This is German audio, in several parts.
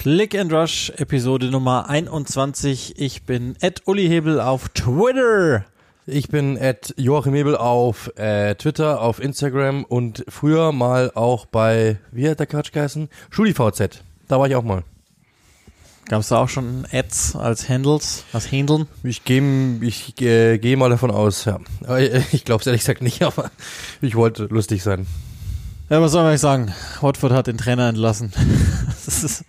Click and Rush, Episode Nummer 21. Ich bin Ed Uli Hebel auf Twitter. Ich bin Ed Joachim Hebel auf äh, Twitter, auf Instagram und früher mal auch bei, wie hat der Quatsch geheißen? SchuliVZ. Da war ich auch mal. Gab es da auch schon Ads als Handles, als Handeln? Ich gehe ich, äh, geh mal davon aus, ja. Ich glaube es ehrlich gesagt nicht, aber ich wollte lustig sein. Ja, was soll man sagen? Watford hat den Trainer entlassen. Das ist,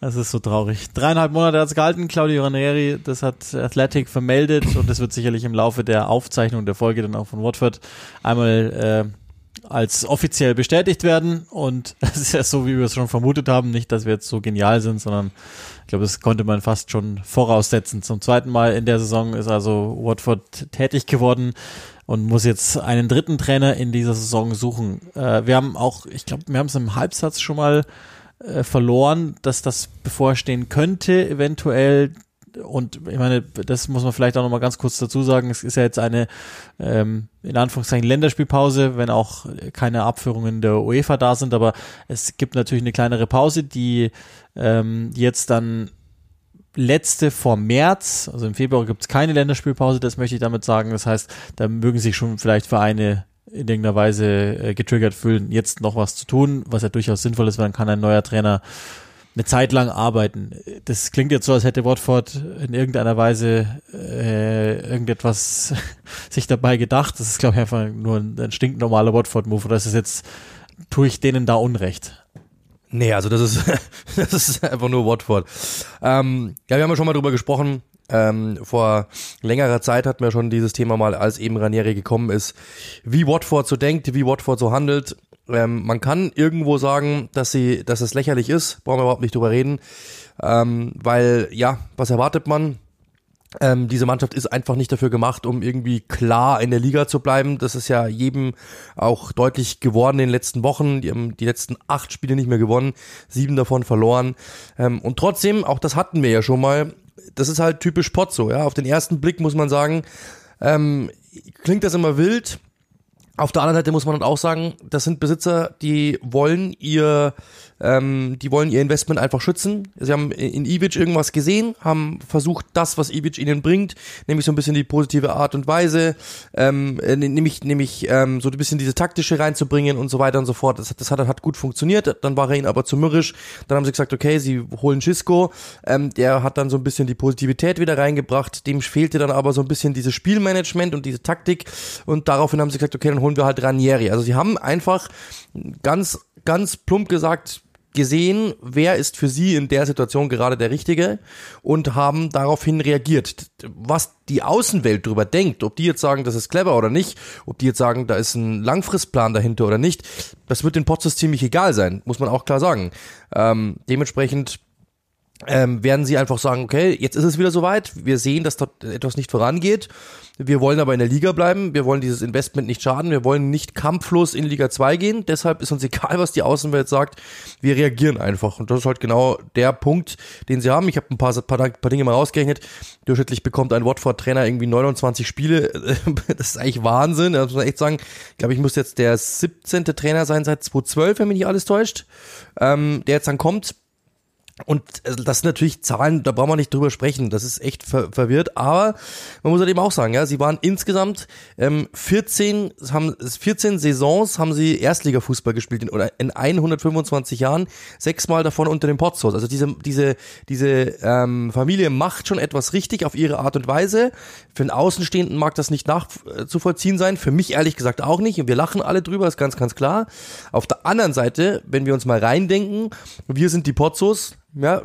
das ist so traurig. Dreieinhalb Monate hat es gehalten, Claudio Ranieri, das hat Athletic vermeldet und das wird sicherlich im Laufe der Aufzeichnung der Folge dann auch von Watford einmal äh, als offiziell bestätigt werden. Und es ist ja so, wie wir es schon vermutet haben, nicht, dass wir jetzt so genial sind, sondern ich glaube, das konnte man fast schon voraussetzen. Zum zweiten Mal in der Saison ist also Watford tätig geworden und muss jetzt einen dritten Trainer in dieser Saison suchen. Äh, wir haben auch, ich glaube, wir haben es im Halbsatz schon mal äh, verloren, dass das bevorstehen könnte, eventuell. Und ich meine, das muss man vielleicht auch nochmal ganz kurz dazu sagen. Es ist ja jetzt eine, ähm, in Anführungszeichen, Länderspielpause, wenn auch keine Abführungen der UEFA da sind. Aber es gibt natürlich eine kleinere Pause, die ähm, jetzt dann letzte vor März, also im Februar gibt es keine Länderspielpause, das möchte ich damit sagen. Das heißt, da mögen sich schon vielleicht Vereine in irgendeiner Weise äh, getriggert fühlen, jetzt noch was zu tun, was ja durchaus sinnvoll ist, weil dann kann ein neuer Trainer eine Zeit lang arbeiten. Das klingt jetzt so, als hätte Watford in irgendeiner Weise äh, irgendetwas sich dabei gedacht. Das ist, glaube ich, einfach nur ein, ein stinknormaler Watford-Move. Oder ist es jetzt, tue ich denen da Unrecht? Nee, also das ist, das ist einfach nur Watford. Ähm, ja, wir haben ja schon mal drüber gesprochen. Ähm, vor längerer Zeit hatten wir schon dieses Thema mal, als eben Ranieri gekommen ist, wie Watford so denkt, wie Watford so handelt. Ähm, man kann irgendwo sagen, dass sie, dass es lächerlich ist, brauchen wir überhaupt nicht drüber reden, ähm, weil ja, was erwartet man? Ähm, diese Mannschaft ist einfach nicht dafür gemacht, um irgendwie klar in der Liga zu bleiben. Das ist ja jedem auch deutlich geworden in den letzten Wochen. Die haben die letzten acht Spiele nicht mehr gewonnen, sieben davon verloren. Ähm, und trotzdem, auch das hatten wir ja schon mal, das ist halt typisch Pozzo. Ja? Auf den ersten Blick muss man sagen, ähm, klingt das immer wild. Auf der anderen Seite muss man dann auch sagen, das sind Besitzer, die wollen ihr ähm, die wollen ihr Investment einfach schützen. Sie haben in Ivic irgendwas gesehen, haben versucht, das, was Ivic ihnen bringt, nämlich so ein bisschen die positive Art und Weise, ähm, äh, nämlich, nämlich ähm, so ein bisschen diese taktische reinzubringen und so weiter und so fort. Das, das hat, hat gut funktioniert. Dann war er ihnen aber zu mürrisch. Dann haben sie gesagt, okay, sie holen Cisco. Ähm, der hat dann so ein bisschen die Positivität wieder reingebracht. Dem fehlte dann aber so ein bisschen dieses Spielmanagement und diese Taktik. Und daraufhin haben sie gesagt, okay, dann holen wir halt Ranieri. Also sie haben einfach ganz, ganz plump gesagt, gesehen, wer ist für sie in der Situation gerade der Richtige und haben daraufhin reagiert. Was die Außenwelt drüber denkt, ob die jetzt sagen, das ist clever oder nicht, ob die jetzt sagen, da ist ein Langfristplan dahinter oder nicht, das wird den Potzes ziemlich egal sein, muss man auch klar sagen. Ähm, dementsprechend ähm, werden sie einfach sagen, okay, jetzt ist es wieder soweit, wir sehen, dass dort etwas nicht vorangeht wir wollen aber in der Liga bleiben. Wir wollen dieses Investment nicht schaden. Wir wollen nicht kampflos in Liga 2 gehen. Deshalb ist uns egal, was die Außenwelt sagt. Wir reagieren einfach. Und das ist halt genau der Punkt, den sie haben. Ich habe ein paar, paar, paar Dinge mal rausgerechnet. Durchschnittlich bekommt ein Watford-Trainer irgendwie 29 Spiele. Das ist eigentlich Wahnsinn. Da muss man echt sagen. Ich glaube, ich muss jetzt der 17. Trainer sein seit 2012, wenn mich nicht alles täuscht. Ähm, der jetzt dann kommt und äh, das sind natürlich Zahlen, da brauchen wir nicht drüber sprechen. Das ist echt ver verwirrt. Aber man muss halt eben auch sagen, ja, sie waren insgesamt ähm, 14, haben 14 Saisons haben sie Erstligafußball gespielt in, oder in 125 Jahren, sechsmal davon unter dem Potshaus. Also diese diese diese ähm, Familie macht schon etwas richtig auf ihre Art und Weise. Für einen Außenstehenden mag das nicht nachzuvollziehen sein. Für mich ehrlich gesagt auch nicht. Und wir lachen alle drüber, ist ganz ganz klar. Auf der anderen Seite, wenn wir uns mal reindenken, wir sind die Potzos ja,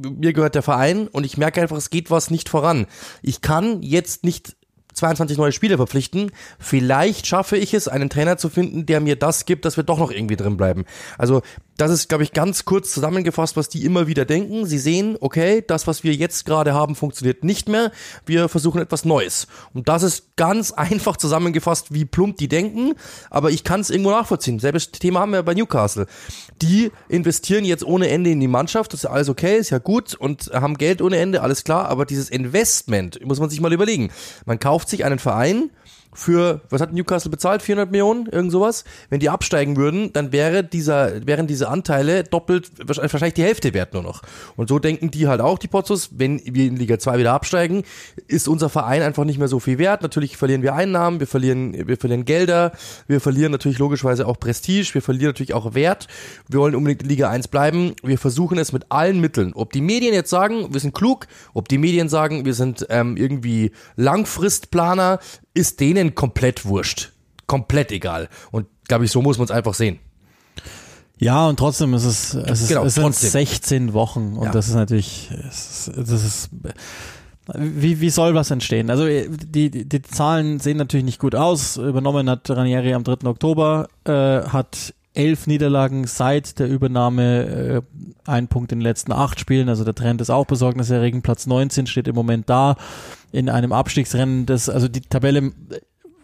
mir gehört der Verein und ich merke einfach, es geht was nicht voran. Ich kann jetzt nicht 22 neue Spiele verpflichten. Vielleicht schaffe ich es, einen Trainer zu finden, der mir das gibt, dass wir doch noch irgendwie drin bleiben. Also das ist, glaube ich, ganz kurz zusammengefasst, was die immer wieder denken. Sie sehen, okay, das, was wir jetzt gerade haben, funktioniert nicht mehr. Wir versuchen etwas Neues. Und das ist ganz einfach zusammengefasst, wie plump die denken. Aber ich kann es irgendwo nachvollziehen. Selbes Thema haben wir bei Newcastle. Die investieren jetzt ohne Ende in die Mannschaft. Das ist alles okay, ist ja gut und haben Geld ohne Ende, alles klar. Aber dieses Investment muss man sich mal überlegen. Man kauft sich einen Verein, für, was hat Newcastle bezahlt? 400 Millionen? Irgend sowas? Wenn die absteigen würden, dann wäre dieser, wären diese Anteile doppelt, wahrscheinlich die Hälfte wert nur noch. Und so denken die halt auch, die Pozzos, wenn wir in Liga 2 wieder absteigen, ist unser Verein einfach nicht mehr so viel wert. Natürlich verlieren wir Einnahmen, wir verlieren, wir verlieren Gelder, wir verlieren natürlich logischerweise auch Prestige, wir verlieren natürlich auch Wert. Wir wollen unbedingt in Liga 1 bleiben. Wir versuchen es mit allen Mitteln. Ob die Medien jetzt sagen, wir sind klug, ob die Medien sagen, wir sind ähm, irgendwie Langfristplaner, ist denen komplett wurscht. Komplett egal. Und glaube ich, so muss man es einfach sehen. Ja, und trotzdem ist es, es, ist, genau, es sind trotzdem. 16 Wochen und ja. das ist natürlich, das ist, wie, wie soll was entstehen? Also die, die, die Zahlen sehen natürlich nicht gut aus. Übernommen hat Ranieri am 3. Oktober, äh, hat elf Niederlagen seit der Übernahme, äh, ein Punkt in den letzten acht Spielen. Also der Trend ist auch besorgniserregend. Platz 19 steht im Moment da in einem Abstiegsrennen. Das, also die Tabelle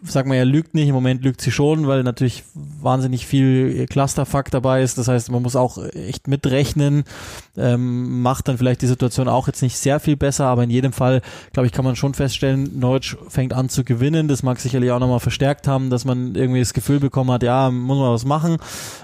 sag mal, er lügt nicht, im Moment lügt sie schon, weil natürlich wahnsinnig viel Clusterfuck dabei ist. Das heißt, man muss auch echt mitrechnen, ähm, macht dann vielleicht die Situation auch jetzt nicht sehr viel besser, aber in jedem Fall, glaube ich, kann man schon feststellen, Norwich fängt an zu gewinnen. Das mag sicherlich auch nochmal verstärkt haben, dass man irgendwie das Gefühl bekommen hat, ja, muss man was machen.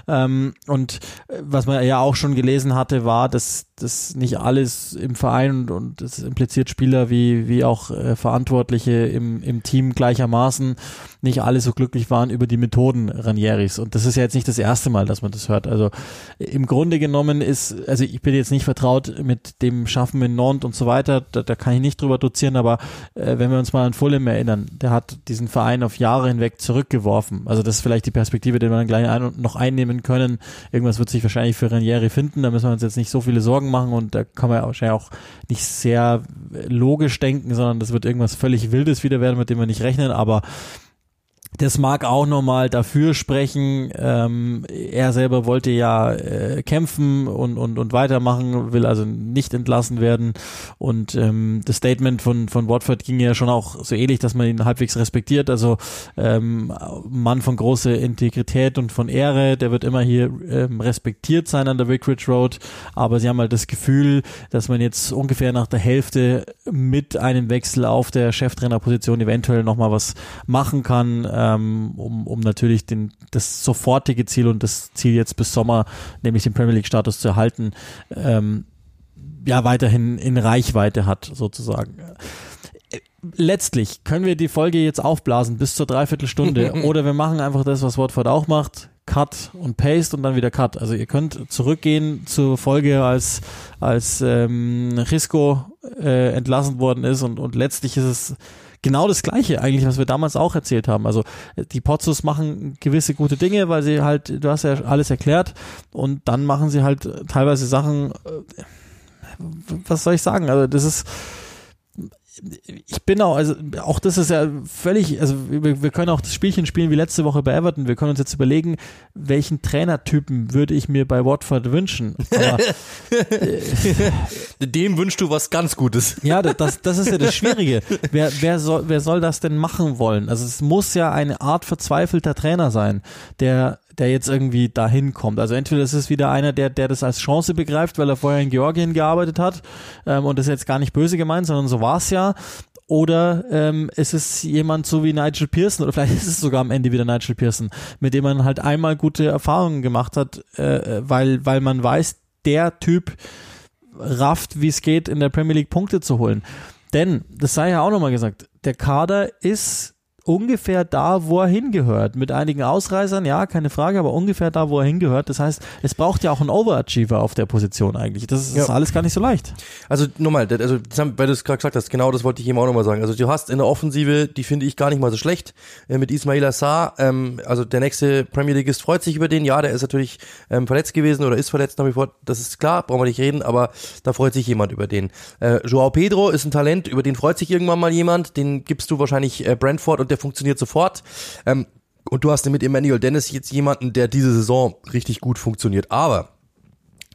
Ähm, und was man ja auch schon gelesen hatte, war, dass das nicht alles im Verein und, und das impliziert Spieler wie, wie auch äh, Verantwortliche im, im Team gleichermaßen nicht alle so glücklich waren über die Methoden Ranieris. Und das ist ja jetzt nicht das erste Mal, dass man das hört. Also im Grunde genommen ist, also ich bin jetzt nicht vertraut mit dem Schaffen in Nantes und so weiter, da, da kann ich nicht drüber dozieren, aber äh, wenn wir uns mal an Fulham erinnern, der hat diesen Verein auf Jahre hinweg zurückgeworfen. Also das ist vielleicht die Perspektive, die wir dann gleich ein noch einnehmen können. Irgendwas wird sich wahrscheinlich für Ranieri finden, da müssen wir uns jetzt nicht so viele Sorgen machen und da kann man wahrscheinlich auch nicht sehr logisch denken, sondern das wird irgendwas völlig Wildes wieder werden, mit dem wir nicht rechnen, aber das mag auch nochmal dafür sprechen. Ähm, er selber wollte ja äh, kämpfen und, und, und weitermachen, will also nicht entlassen werden. Und ähm, das Statement von, von Watford ging ja schon auch so ähnlich, dass man ihn halbwegs respektiert. Also ähm, Mann von großer Integrität und von Ehre, der wird immer hier ähm, respektiert sein an der Vicarage Road. Aber sie haben halt das Gefühl, dass man jetzt ungefähr nach der Hälfte mit einem Wechsel auf der Cheftrainerposition eventuell nochmal was machen kann ähm, um, um natürlich den, das sofortige Ziel und das Ziel jetzt bis Sommer, nämlich den Premier League-Status zu erhalten, ähm, ja, weiterhin in Reichweite hat, sozusagen letztlich können wir die Folge jetzt aufblasen bis zur Dreiviertelstunde oder wir machen einfach das, was Watford auch macht. Cut und Paste und dann wieder Cut. Also ihr könnt zurückgehen zur Folge, als, als ähm, Risco äh, entlassen worden ist und, und letztlich ist es genau das Gleiche eigentlich, was wir damals auch erzählt haben. Also die Pozzos machen gewisse gute Dinge, weil sie halt, du hast ja alles erklärt und dann machen sie halt teilweise Sachen, äh, was soll ich sagen? Also das ist ich bin auch, also auch das ist ja völlig, also wir, wir, können auch das Spielchen spielen wie letzte Woche bei Everton. Wir können uns jetzt überlegen, welchen Trainertypen würde ich mir bei Watford wünschen. Aber, äh, Dem wünschst du was ganz Gutes. Ja, das, das ist ja das Schwierige. Wer, wer, soll, wer soll das denn machen wollen? Also es muss ja eine Art verzweifelter Trainer sein, der der jetzt irgendwie dahin kommt. Also entweder ist es wieder einer, der, der das als Chance begreift, weil er vorher in Georgien gearbeitet hat ähm, und das ist jetzt gar nicht böse gemeint, sondern so war es ja. Oder ähm, ist es jemand so wie Nigel Pearson oder vielleicht ist es sogar am Ende wieder Nigel Pearson, mit dem man halt einmal gute Erfahrungen gemacht hat, äh, weil, weil man weiß, der Typ rafft, wie es geht, in der Premier League Punkte zu holen. Denn, das sei ja auch nochmal gesagt, der Kader ist ungefähr da, wo er hingehört. Mit einigen Ausreißern, ja, keine Frage, aber ungefähr da, wo er hingehört. Das heißt, es braucht ja auch einen Overachiever auf der Position eigentlich. Das ist, ja. alles gar nicht so leicht. Also nochmal, also weil du es gerade gesagt hast, genau das wollte ich eben auch nochmal sagen. Also du hast in der Offensive, die finde ich gar nicht mal so schlecht, äh, mit Ismail Assar, ähm, also der nächste Premier Leagueist freut sich über den. Ja, der ist natürlich ähm, verletzt gewesen oder ist verletzt nach wie vor, das ist klar, brauchen wir nicht reden, aber da freut sich jemand über den. Äh, Joao Pedro ist ein Talent, über den freut sich irgendwann mal jemand, den gibst du wahrscheinlich äh, Brentford und der funktioniert sofort. Ähm, und du hast mit Emmanuel Dennis jetzt jemanden, der diese Saison richtig gut funktioniert. Aber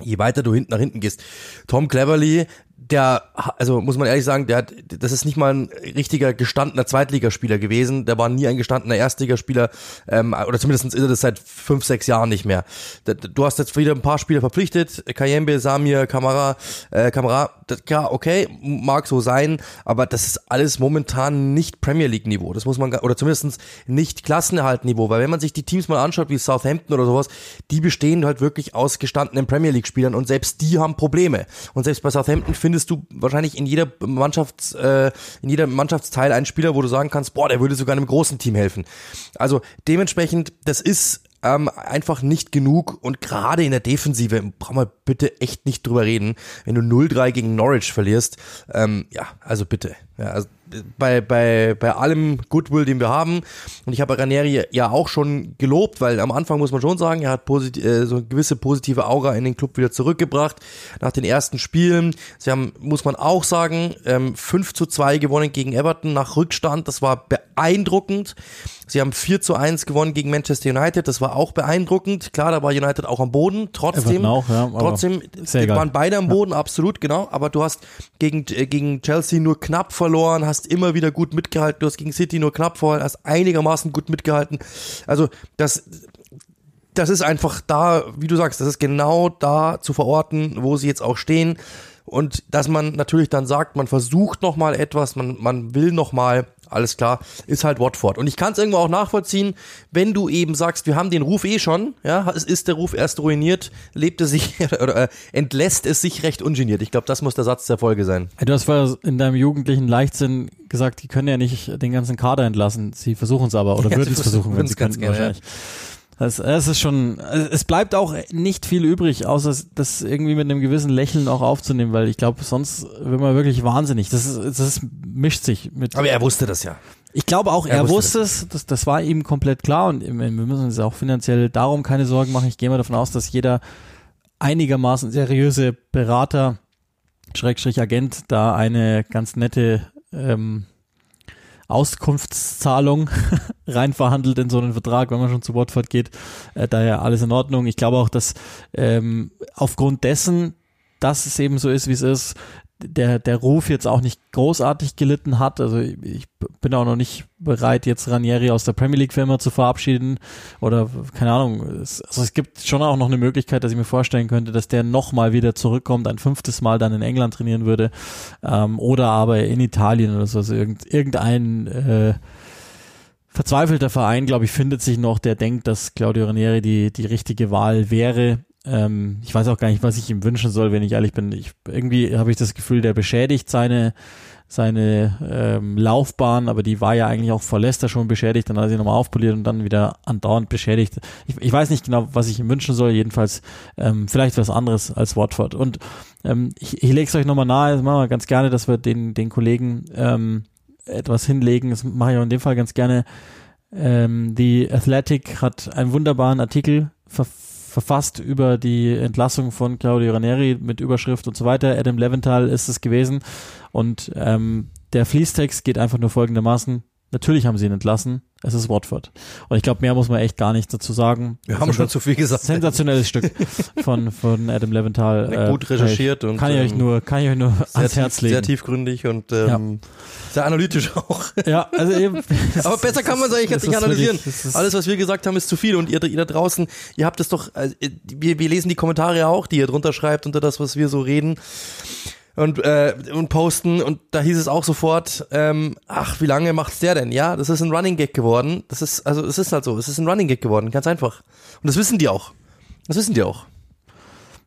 je weiter du hinten nach hinten gehst, Tom Cleverly, der, also muss man ehrlich sagen, der hat, das ist nicht mal ein richtiger gestandener Zweitligaspieler gewesen. Der war nie ein gestandener Erstligaspieler, ähm, oder zumindest ist er das seit fünf, sechs Jahren nicht mehr. Du hast jetzt wieder ein paar Spieler verpflichtet, Kayembe, Samir, Kamara, äh, Kamara, das, ja, okay, mag so sein, aber das ist alles momentan nicht Premier League Niveau. Das muss man, oder zumindest nicht Klassenerhalt Niveau, weil wenn man sich die Teams mal anschaut, wie Southampton oder sowas, die bestehen halt wirklich aus gestandenen Premier League Spielern und selbst die haben Probleme. Und selbst bei Southampton findest du wahrscheinlich in jeder Mannschafts, äh, in jeder Mannschaftsteil einen Spieler, wo du sagen kannst, boah, der würde sogar einem großen Team helfen. Also dementsprechend, das ist ähm, einfach nicht genug und gerade in der Defensive brauchen wir bitte echt nicht drüber reden. Wenn du 0-3 gegen Norwich verlierst, ähm, ja, also bitte. Ja, also bei, bei, bei allem Goodwill, den wir haben. Und ich habe Ranieri ja auch schon gelobt, weil am Anfang muss man schon sagen, er hat posit äh, so eine gewisse positive Aura in den Club wieder zurückgebracht nach den ersten Spielen. Sie haben, muss man auch sagen, ähm, 5 zu 2 gewonnen gegen Everton nach Rückstand. Das war beeindruckend. Sie haben 4 zu 1 gewonnen gegen Manchester United. Das war auch beeindruckend. Klar, da war United auch am Boden. Trotzdem, auch, ja, trotzdem waren beide am Boden, ja. absolut, genau. Aber du hast gegen, äh, gegen Chelsea nur knapp verloren, hast immer wieder gut mitgehalten. Du hast gegen City nur knapp verloren, hast einigermaßen gut mitgehalten. Also, das, das ist einfach da, wie du sagst, das ist genau da zu verorten, wo sie jetzt auch stehen und dass man natürlich dann sagt, man versucht noch mal etwas, man man will noch mal alles klar, ist halt Watford. Und ich kann es irgendwo auch nachvollziehen, wenn du eben sagst, wir haben den Ruf eh schon, ja, es ist der Ruf erst ruiniert, lebt es sich oder äh, entlässt es sich recht ungeniert. Ich glaube, das muss der Satz der Folge sein. Du hast vorher in deinem jugendlichen Leichtsinn gesagt, die können ja nicht den ganzen Kader entlassen. Sie versuchen es aber oder ja, würden es versuchen, wenn sie könnten wahrscheinlich. Ja. Es, es ist schon, es bleibt auch nicht viel übrig, außer das irgendwie mit einem gewissen Lächeln auch aufzunehmen, weil ich glaube, sonst wird man wirklich wahnsinnig. Das, ist, das mischt sich mit. Aber er wusste das ja. Ich glaube auch, er, er wusste, es, das, das war ihm komplett klar und wir müssen uns auch finanziell darum keine Sorgen machen. Ich gehe mal davon aus, dass jeder einigermaßen seriöse Berater, Schrägstrich Agent, da eine ganz nette ähm, Auskunftszahlung reinverhandelt in so einen Vertrag, wenn man schon zu Watford geht. Äh, daher alles in Ordnung. Ich glaube auch, dass ähm, aufgrund dessen, dass es eben so ist, wie es ist, der, der Ruf jetzt auch nicht großartig gelitten hat. Also ich bin auch noch nicht bereit, jetzt Ranieri aus der Premier League-Firma zu verabschieden. Oder keine Ahnung. Also es gibt schon auch noch eine Möglichkeit, dass ich mir vorstellen könnte, dass der nochmal wieder zurückkommt, ein fünftes Mal dann in England trainieren würde. Ähm, oder aber in Italien oder so. Also irgend, irgendein äh, verzweifelter Verein, glaube ich, findet sich noch, der denkt, dass Claudio Ranieri die, die richtige Wahl wäre. Ähm, ich weiß auch gar nicht, was ich ihm wünschen soll, wenn ich ehrlich bin. Ich, irgendwie habe ich das Gefühl, der beschädigt seine seine ähm, Laufbahn, aber die war ja eigentlich auch vor Leicester schon beschädigt, dann hat er sie nochmal aufpoliert und dann wieder andauernd beschädigt. Ich, ich weiß nicht genau, was ich ihm wünschen soll, jedenfalls ähm, vielleicht was anderes als Watford. Und ähm, ich, ich lege es euch nochmal nahe, das machen wir ganz gerne, dass wir den, den Kollegen ähm, etwas hinlegen, das mache ich auch in dem Fall ganz gerne. Ähm, die Athletic hat einen wunderbaren Artikel verfasst verfasst über die Entlassung von Claudio Ranieri mit Überschrift und so weiter. Adam Leventhal ist es gewesen. Und ähm, der Fließtext geht einfach nur folgendermaßen. Natürlich haben sie ihn entlassen. Es ist Watford. Und ich glaube, mehr muss man echt gar nicht dazu sagen. Wir haben schon zu viel gesagt. Sensationelles Stück von, von Adam Leventhal. Äh, gut recherchiert und kann ich euch ähm, nur, kann ich euch nur ans Herz legen. Sehr tiefgründig und ähm, ja. sehr analytisch auch. Ja, also eben, Aber besser kann man es eigentlich jetzt nicht analysieren. Wirklich, Alles, was wir gesagt haben, ist zu viel und ihr, ihr da draußen, ihr habt es doch, also, wir, wir lesen die Kommentare auch, die ihr drunter schreibt unter das, was wir so reden und, äh, und posten und da hieß es auch sofort, ähm, ach, wie lange macht's der denn? Ja, das ist ein Running Gag geworden. Das ist, also es ist halt so, es ist ein Running Gag geworden, ganz einfach. Und das wissen die auch. Das wissen die auch.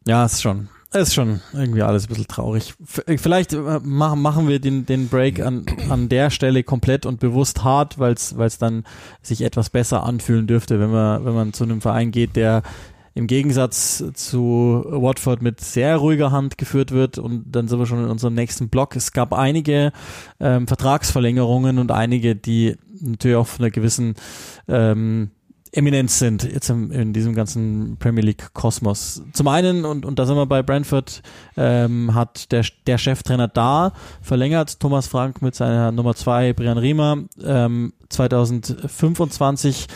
Ja, ist schon. Ist schon irgendwie alles ein bisschen traurig. Vielleicht äh, machen, machen wir den, den Break an, an der Stelle komplett und bewusst hart, weil es dann sich etwas besser anfühlen dürfte, wenn man, wenn man zu einem Verein geht, der im Gegensatz zu Watford mit sehr ruhiger Hand geführt wird. Und dann sind wir schon in unserem nächsten Block. Es gab einige ähm, Vertragsverlängerungen und einige, die natürlich auch von einer gewissen ähm, Eminenz sind jetzt im, in diesem ganzen Premier League Kosmos. Zum einen, und, und da sind wir bei Brentford, ähm, hat der, der Cheftrainer da verlängert, Thomas Frank mit seiner Nummer zwei Brian Riemer, ähm, 2025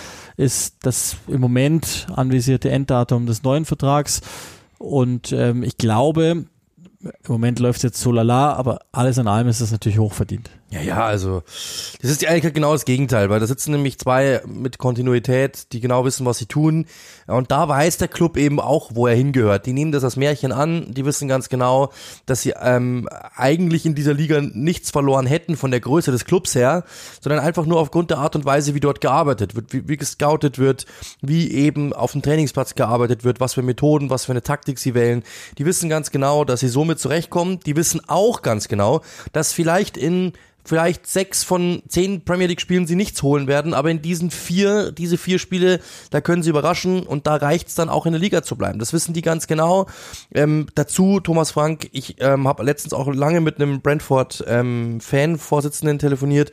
ist das im Moment anvisierte Enddatum des neuen Vertrags. Und ähm, ich glaube, im Moment läuft es jetzt so lala, aber alles in allem ist es natürlich hochverdient. Ja, ja, also das ist eigentlich genau das Gegenteil, weil da sitzen nämlich zwei mit Kontinuität, die genau wissen, was sie tun. Und da weiß der Club eben auch, wo er hingehört. Die nehmen das als Märchen an, die wissen ganz genau, dass sie ähm, eigentlich in dieser Liga nichts verloren hätten von der Größe des Clubs her, sondern einfach nur aufgrund der Art und Weise, wie dort gearbeitet wird, wie, wie gescoutet wird, wie eben auf dem Trainingsplatz gearbeitet wird, was für Methoden, was für eine Taktik sie wählen. Die wissen ganz genau, dass sie somit zurechtkommen. Die wissen auch ganz genau, dass vielleicht in vielleicht sechs von zehn Premier League Spielen sie nichts holen werden, aber in diesen vier, diese vier Spiele, da können sie überraschen und da reicht's dann auch in der Liga zu bleiben. Das wissen die ganz genau. Ähm, dazu, Thomas Frank, ich ähm, habe letztens auch lange mit einem Brentford ähm, Fan-Vorsitzenden telefoniert,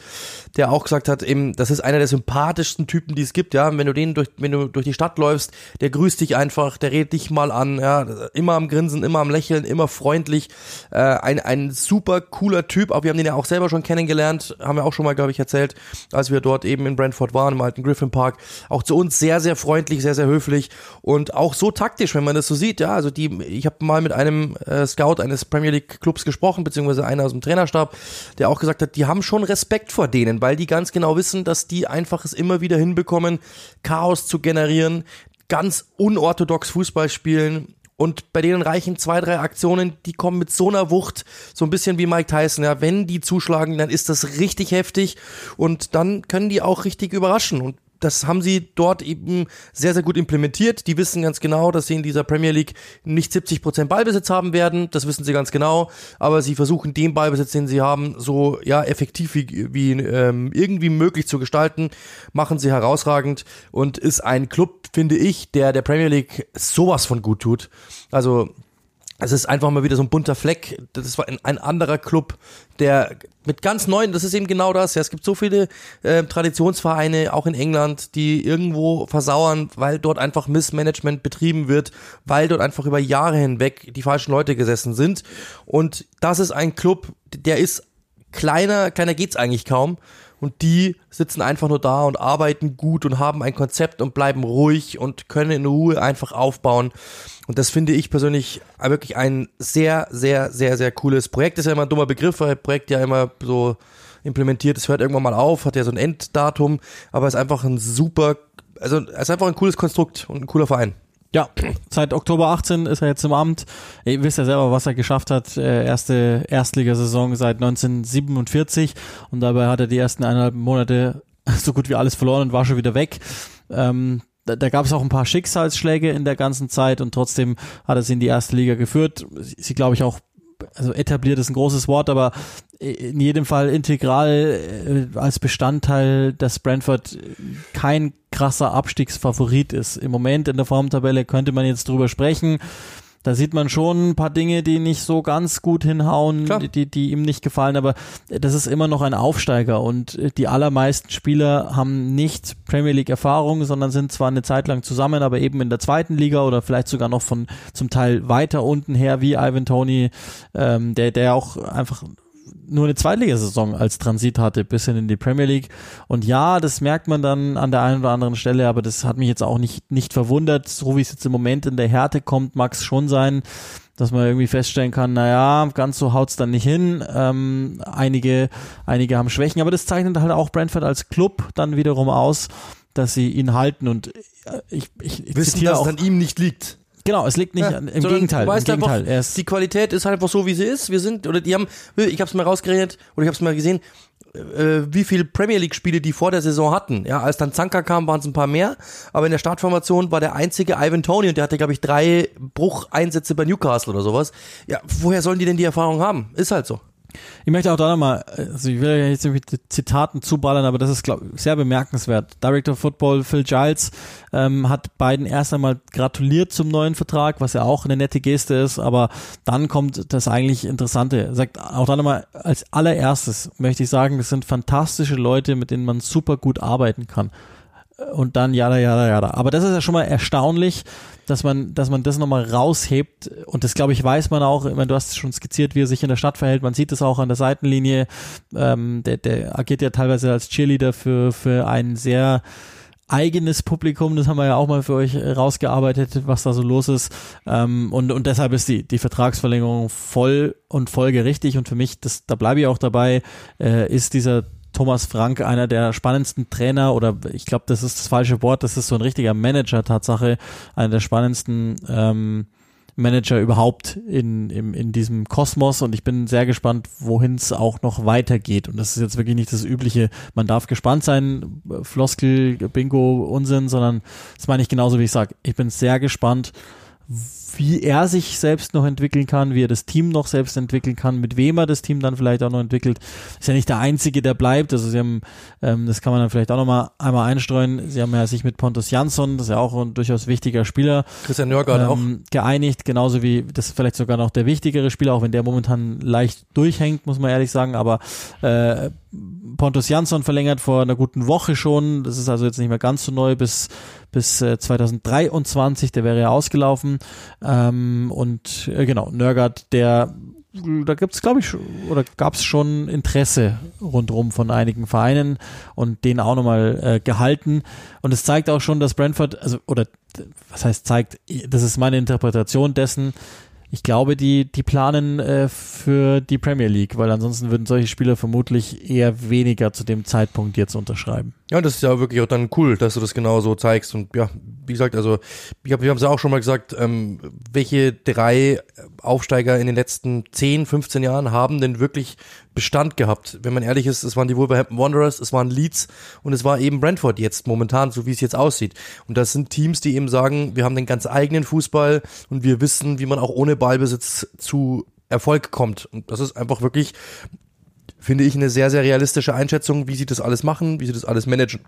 der auch gesagt hat, eben, das ist einer der sympathischsten Typen, die es gibt, ja. Wenn du den durch, wenn du durch die Stadt läufst, der grüßt dich einfach, der redet dich mal an, ja, immer am Grinsen, immer am Lächeln, immer freundlich, äh, ein, ein super cooler Typ, aber wir haben den ja auch selber schon kennengelernt kennengelernt, haben wir auch schon mal, glaube ich, erzählt, als wir dort eben in Brentford waren, im alten Griffin Park. Auch zu uns sehr, sehr freundlich, sehr, sehr höflich und auch so taktisch, wenn man das so sieht. Ja, also die, ich habe mal mit einem äh, Scout eines Premier League Clubs gesprochen, beziehungsweise einer aus dem Trainerstab, der auch gesagt hat, die haben schon Respekt vor denen, weil die ganz genau wissen, dass die einfach es immer wieder hinbekommen, Chaos zu generieren, ganz unorthodox Fußball spielen, und bei denen reichen zwei, drei Aktionen, die kommen mit so einer Wucht, so ein bisschen wie Mike Tyson. Ja, wenn die zuschlagen, dann ist das richtig heftig und dann können die auch richtig überraschen. Und das haben sie dort eben sehr, sehr gut implementiert. Die wissen ganz genau, dass sie in dieser Premier League nicht 70 Prozent Ballbesitz haben werden. Das wissen sie ganz genau. Aber sie versuchen den Ballbesitz, den sie haben, so ja effektiv wie, wie ähm, irgendwie möglich zu gestalten. Machen sie herausragend und ist ein Club, finde ich, der der Premier League sowas von gut tut. Also es ist einfach mal wieder so ein bunter Fleck. Das war ein, ein, anderer Club, der mit ganz neuen, das ist eben genau das. Ja, es gibt so viele äh, Traditionsvereine, auch in England, die irgendwo versauern, weil dort einfach Missmanagement betrieben wird, weil dort einfach über Jahre hinweg die falschen Leute gesessen sind. Und das ist ein Club, der ist kleiner, kleiner geht's eigentlich kaum und die sitzen einfach nur da und arbeiten gut und haben ein Konzept und bleiben ruhig und können in Ruhe einfach aufbauen. Und das finde ich persönlich wirklich ein sehr, sehr, sehr, sehr cooles Projekt. Ist ja immer ein dummer Begriff, weil Projekt ja immer so implementiert, es hört irgendwann mal auf, hat ja so ein Enddatum, aber ist einfach ein super, also es ist einfach ein cooles Konstrukt und ein cooler Verein. Ja, seit Oktober 18 ist er jetzt im Amt. Ihr wisst ja selber, was er geschafft hat. Äh, erste Erstligasaison seit 1947 und dabei hat er die ersten eineinhalb Monate so gut wie alles verloren und war schon wieder weg. Ähm, da, da gab es auch ein paar Schicksalsschläge in der ganzen Zeit und trotzdem hat er sie in die erste Liga geführt. Sie, sie glaube ich, auch also etabliert ist ein großes Wort, aber in jedem Fall integral äh, als Bestandteil, dass Brentford kein krasser Abstiegsfavorit ist. Im Moment in der Formtabelle könnte man jetzt drüber sprechen. Da sieht man schon ein paar Dinge, die nicht so ganz gut hinhauen, die, die, die ihm nicht gefallen, aber das ist immer noch ein Aufsteiger und die allermeisten Spieler haben nicht Premier League Erfahrung, sondern sind zwar eine Zeit lang zusammen, aber eben in der zweiten Liga oder vielleicht sogar noch von zum Teil weiter unten her, wie Ivan Tony, ähm, der, der auch einfach nur eine Zweitligasaison als Transit hatte, bis hin in die Premier League. Und ja, das merkt man dann an der einen oder anderen Stelle, aber das hat mich jetzt auch nicht, nicht verwundert. So wie es jetzt im Moment in der Härte kommt, mag es schon sein, dass man irgendwie feststellen kann, naja, ganz so haut's dann nicht hin. Ähm, einige, einige haben Schwächen, aber das zeichnet halt auch Brentford als Club dann wiederum aus, dass sie ihn halten und äh, ich, ich, ich Wissen, dass es an ihm nicht liegt. Genau, es liegt nicht ja, im Gegenteil. Im Gegenteil. Einfach, die Qualität ist halt einfach so, wie sie ist. Wir sind, oder die haben, ich habe es mal rausgeredet, oder ich habe es mal gesehen, äh, wie viele Premier League Spiele die vor der Saison hatten. Ja, als dann Zanka kam, waren es ein paar mehr, aber in der Startformation war der einzige Ivan Tony und der hatte, glaube ich, drei Brucheinsätze bei Newcastle oder sowas. Ja, woher sollen die denn die Erfahrung haben? Ist halt so. Ich möchte auch da nochmal, also ich will ja jetzt mit Zitaten zuballern, aber das ist glaub, sehr bemerkenswert. Director of Football Phil Giles ähm, hat beiden erst einmal gratuliert zum neuen Vertrag, was ja auch eine nette Geste ist, aber dann kommt das eigentlich Interessante. Er sagt auch da nochmal, als allererstes möchte ich sagen, das sind fantastische Leute, mit denen man super gut arbeiten kann und dann jada, jada, jada. Aber das ist ja schon mal erstaunlich, dass man, dass man das nochmal raushebt. Und das, glaube ich, weiß man auch. Ich meine, du hast schon skizziert, wie er sich in der Stadt verhält. Man sieht es auch an der Seitenlinie. Ähm, der, der agiert ja teilweise als Cheerleader für, für einen sehr eigenes Publikum, das haben wir ja auch mal für euch rausgearbeitet, was da so los ist. Ähm, und, und deshalb ist die, die Vertragsverlängerung voll und folgerichtig. Und für mich, das, da bleibe ich auch dabei, äh, ist dieser Thomas Frank einer der spannendsten Trainer oder ich glaube, das ist das falsche Wort, das ist so ein richtiger Manager Tatsache, einer der spannendsten ähm, Manager überhaupt in, in, in diesem Kosmos und ich bin sehr gespannt, wohin es auch noch weitergeht. Und das ist jetzt wirklich nicht das übliche, man darf gespannt sein, Floskel, Bingo, Unsinn, sondern das meine ich genauso, wie ich sage. Ich bin sehr gespannt, wie er sich selbst noch entwickeln kann, wie er das Team noch selbst entwickeln kann, mit wem er das Team dann vielleicht auch noch entwickelt. Ist ja nicht der Einzige, der bleibt. Also sie haben, ähm, das kann man dann vielleicht auch noch mal einmal einstreuen. Sie haben ja sich mit Pontus Jansson, das ist ja auch ein durchaus wichtiger Spieler, Christian Nörgard ähm, auch geeinigt, genauso wie das ist vielleicht sogar noch der wichtigere Spieler, auch wenn der momentan leicht durchhängt, muss man ehrlich sagen. Aber äh, Pontus Jansson verlängert vor einer guten Woche schon. Das ist also jetzt nicht mehr ganz so neu bis bis äh, 2023, der wäre ja ausgelaufen. Ähm, und äh, genau, Nörgard, der da gibt es, glaube ich, oder gab es schon Interesse rundherum von einigen Vereinen und den auch nochmal äh, gehalten. Und es zeigt auch schon, dass Brentford, also, oder was heißt zeigt, das ist meine Interpretation dessen, ich glaube, die, die planen äh, für die Premier League, weil ansonsten würden solche Spieler vermutlich eher weniger zu dem Zeitpunkt jetzt unterschreiben. Ja, das ist ja wirklich auch dann cool, dass du das genau so zeigst. Und ja, wie gesagt, also ich hab, wir haben es ja auch schon mal gesagt, ähm, welche drei Aufsteiger in den letzten 10, 15 Jahren haben denn wirklich Bestand gehabt? Wenn man ehrlich ist, es waren die Wolverhampton Wanderers, es waren Leeds und es war eben Brentford jetzt momentan, so wie es jetzt aussieht. Und das sind Teams, die eben sagen, wir haben den ganz eigenen Fußball und wir wissen, wie man auch ohne Ballbesitz zu Erfolg kommt. Und das ist einfach wirklich finde ich eine sehr, sehr realistische Einschätzung, wie sie das alles machen, wie sie das alles managen.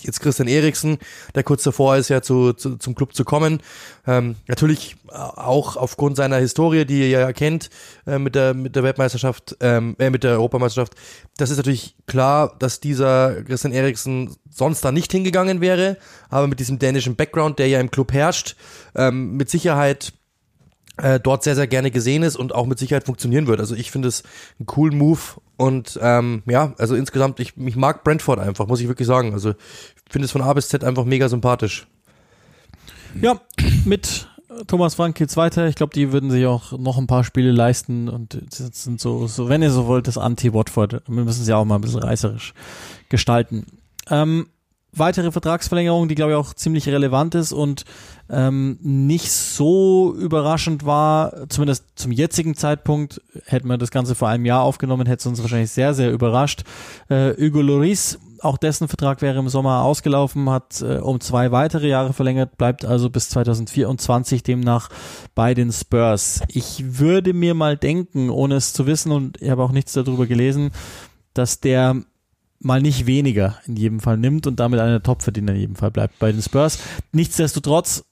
Jetzt Christian Eriksen, der kurz davor ist, ja zu, zu zum Club zu kommen. Ähm, natürlich auch aufgrund seiner Historie, die ihr ja kennt, äh, mit der mit der Weltmeisterschaft, ähm, äh, mit der Europameisterschaft. Das ist natürlich klar, dass dieser Christian Eriksen sonst da nicht hingegangen wäre, aber mit diesem dänischen Background, der ja im Club herrscht, ähm, mit Sicherheit äh, dort sehr, sehr gerne gesehen ist und auch mit Sicherheit funktionieren wird. Also ich finde es einen coolen Move und ähm, ja, also insgesamt, ich, ich mag Brentford einfach, muss ich wirklich sagen. Also ich finde es von A bis Z einfach mega sympathisch. Ja, mit Thomas Frank geht's weiter. Ich glaube, die würden sich auch noch ein paar Spiele leisten und sind so, so wenn ihr so wollt, das Anti-Watford. Wir müssen sie auch mal ein bisschen reißerisch gestalten. Ähm, weitere Vertragsverlängerung, die glaube ich auch ziemlich relevant ist und ähm, nicht so überraschend war, zumindest zum jetzigen Zeitpunkt, hätten wir das Ganze vor einem Jahr aufgenommen, hätte es uns wahrscheinlich sehr, sehr überrascht. Äh, Hugo Loris, auch dessen Vertrag wäre im Sommer ausgelaufen, hat äh, um zwei weitere Jahre verlängert, bleibt also bis 2024 demnach bei den Spurs. Ich würde mir mal denken, ohne es zu wissen und ich habe auch nichts darüber gelesen, dass der mal nicht weniger in jedem Fall nimmt und damit einer der Topverdiener in jedem Fall bleibt bei den Spurs. Nichtsdestotrotz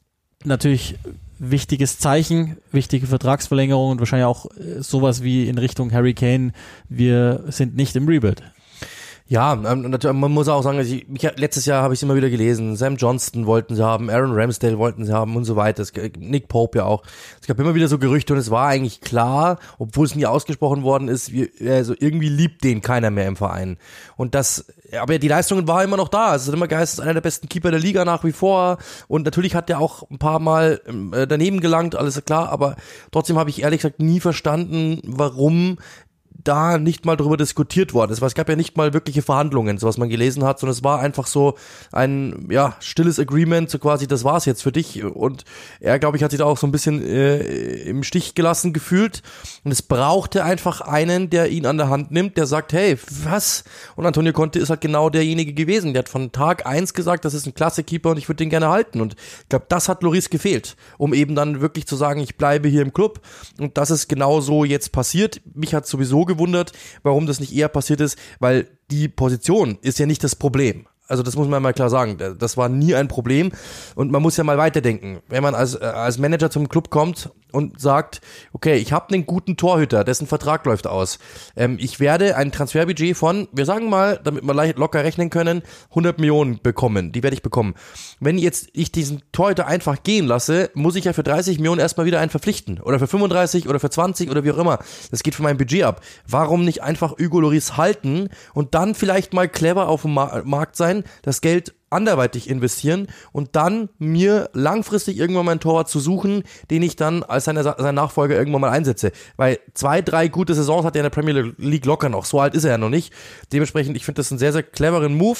natürlich wichtiges Zeichen, wichtige Vertragsverlängerung und wahrscheinlich auch äh, sowas wie in Richtung Harry Kane, wir sind nicht im Rebuild. Ja, ähm, man muss auch sagen, ich, ich, letztes Jahr habe ich immer wieder gelesen. Sam Johnston wollten sie haben, Aaron Ramsdale wollten sie haben und so weiter. Es, Nick Pope ja auch. Es gab immer wieder so Gerüchte und es war eigentlich klar, obwohl es nie ausgesprochen worden ist, also irgendwie liebt den keiner mehr im Verein. Und das, aber die Leistungen war immer noch da. Es ist immer geheißen, einer der besten Keeper der Liga nach wie vor. Und natürlich hat der auch ein paar Mal äh, daneben gelangt, alles klar. Aber trotzdem habe ich ehrlich gesagt nie verstanden, warum da nicht mal darüber diskutiert worden ist, weil es gab ja nicht mal wirkliche Verhandlungen, so was man gelesen hat, sondern es war einfach so ein ja stilles Agreement, so quasi das war's jetzt für dich. Und er glaube ich hat sich da auch so ein bisschen äh, im Stich gelassen gefühlt. Und es brauchte einfach einen, der ihn an der Hand nimmt, der sagt, hey, was? Und Antonio Conte ist halt genau derjenige gewesen, der hat von Tag eins gesagt, das ist ein klasse Keeper und ich würde den gerne halten. Und ich glaube, das hat Loris gefehlt, um eben dann wirklich zu sagen, ich bleibe hier im Club. Und das ist genau so jetzt passiert. Mich hat sowieso gewundert, warum das nicht eher passiert ist, weil die Position ist ja nicht das Problem. Also das muss man mal klar sagen. Das war nie ein Problem. Und man muss ja mal weiterdenken. Wenn man als, äh, als Manager zum Club kommt und sagt, okay, ich habe einen guten Torhüter, dessen Vertrag läuft aus. Ähm, ich werde ein Transferbudget von, wir sagen mal, damit wir leicht locker rechnen können, 100 Millionen bekommen. Die werde ich bekommen. Wenn jetzt ich diesen Torhüter einfach gehen lasse, muss ich ja für 30 Millionen erstmal wieder einen verpflichten. Oder für 35 oder für 20 oder wie auch immer. Das geht von meinem Budget ab. Warum nicht einfach Hugo Loris halten und dann vielleicht mal clever auf dem Markt sein, das Geld anderweitig investieren und dann mir langfristig irgendwann mal einen Torwart zu suchen, den ich dann als seine, seine Nachfolger irgendwann mal einsetze. Weil zwei, drei gute Saisons hat er in der Premier League locker noch. So alt ist er ja noch nicht. Dementsprechend, ich finde das einen sehr, sehr cleveren Move,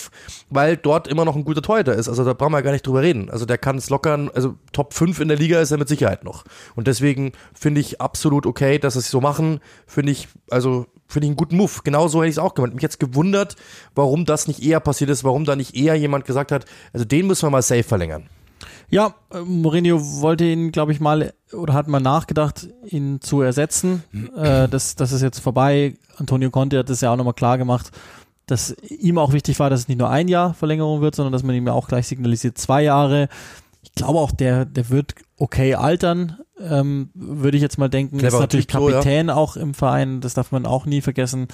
weil dort immer noch ein guter Torhüter ist. Also da brauchen wir gar nicht drüber reden. Also der kann es lockern, also Top 5 in der Liga ist er mit Sicherheit noch. Und deswegen finde ich absolut okay, dass sie es so machen. Finde ich, also finde ich einen guten Move. Genau so hätte ich es auch gemacht. Mich jetzt gewundert, warum das nicht eher passiert ist, warum da nicht eher jemand gesagt hat, also den müssen wir mal safe verlängern. Ja, äh, Mourinho wollte ihn, glaube ich, mal oder hat mal nachgedacht, ihn zu ersetzen. äh, das, das ist jetzt vorbei. Antonio Conte hat das ja auch nochmal klar gemacht, dass ihm auch wichtig war, dass es nicht nur ein Jahr Verlängerung wird, sondern dass man ihm ja auch gleich signalisiert zwei Jahre. Ich glaube auch, der, der wird okay altern ähm, würde ich jetzt mal denken, Clever ist natürlich typ Kapitän so, ja. auch im Verein, das darf man auch nie vergessen.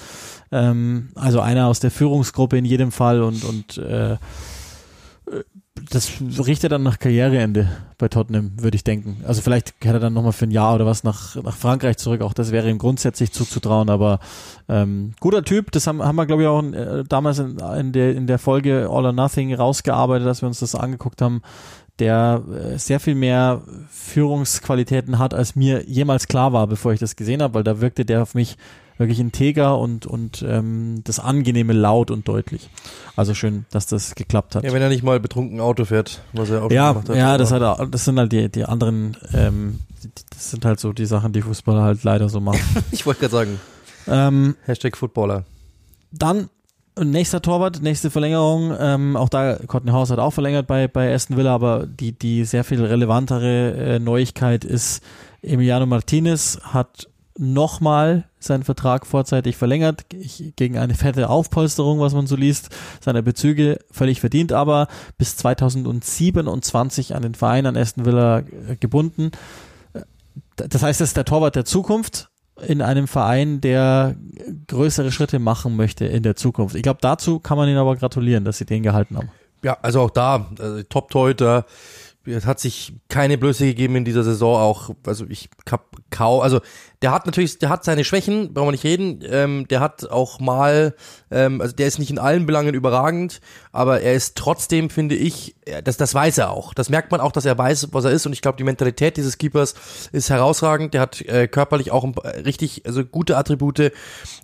Ähm, also einer aus der Führungsgruppe in jedem Fall und, und äh, das richtet dann nach Karriereende bei Tottenham, würde ich denken. Also vielleicht kehrt er dann nochmal für ein Jahr oder was nach, nach Frankreich zurück. Auch das wäre ihm grundsätzlich zuzutrauen, aber ähm, guter Typ. Das haben, haben wir, glaube ich, auch äh, damals in, in, der, in der Folge All or Nothing rausgearbeitet, dass wir uns das angeguckt haben der äh, sehr viel mehr Führungsqualitäten hat, als mir jemals klar war, bevor ich das gesehen habe, weil da wirkte der auf mich wirklich integer und, und ähm, das Angenehme laut und deutlich. Also schön, dass das geklappt hat. Ja, wenn er nicht mal betrunken Auto fährt, was er auch ja, gemacht hat. Ja, das, hat, das sind halt die, die anderen, ähm, das sind halt so die Sachen, die Fußballer halt leider so machen. ich wollte gerade sagen. Ähm, Hashtag Footballer. Dann Nächster Torwart, nächste Verlängerung. Ähm, auch da, Courtney House hat auch verlängert bei, bei Aston Villa, aber die, die sehr viel relevantere äh, Neuigkeit ist, Emiliano Martinez hat nochmal seinen Vertrag vorzeitig verlängert, gegen eine fette Aufpolsterung, was man so liest, seine Bezüge völlig verdient, aber bis 2027 an den Verein, an Aston Villa äh, gebunden. Äh, das heißt, das ist der Torwart der Zukunft in einem Verein, der größere Schritte machen möchte in der Zukunft. Ich glaube, dazu kann man ihnen aber gratulieren, dass sie den gehalten haben. Ja, also auch da, also Top-Torhüter, es hat sich keine Blöße gegeben in dieser Saison auch, also ich hab kaum, also der hat natürlich, der hat seine Schwächen, brauchen wir nicht reden, ähm, der hat auch mal, ähm, also der ist nicht in allen Belangen überragend, aber er ist trotzdem, finde ich, das, das weiß er auch, das merkt man auch, dass er weiß, was er ist. Und ich glaube, die Mentalität dieses Keepers ist herausragend, der hat äh, körperlich auch ein, richtig, also gute Attribute.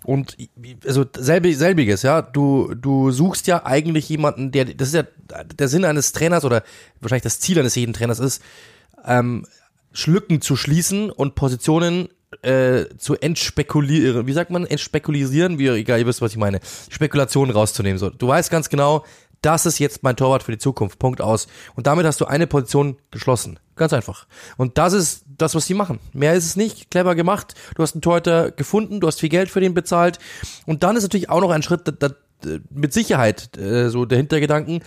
Und also selbe, selbiges, ja, du, du suchst ja eigentlich jemanden, der, das ist ja der Sinn eines Trainers oder wahrscheinlich das Ziel eines jeden Trainers ist, ähm, Schlücken zu schließen und Positionen äh, zu entspekulieren, wie sagt man, entspekulisieren, wie, egal, ihr wisst, was ich meine, Spekulationen rauszunehmen. So, du weißt ganz genau, das ist jetzt mein Torwart für die Zukunft, Punkt aus. Und damit hast du eine Position geschlossen. Ganz einfach. Und das ist das, was sie machen. Mehr ist es nicht. Clever gemacht. Du hast einen Torhüter gefunden, du hast viel Geld für den bezahlt. Und dann ist natürlich auch noch ein Schritt, da, mit Sicherheit äh, so der Hintergedanken.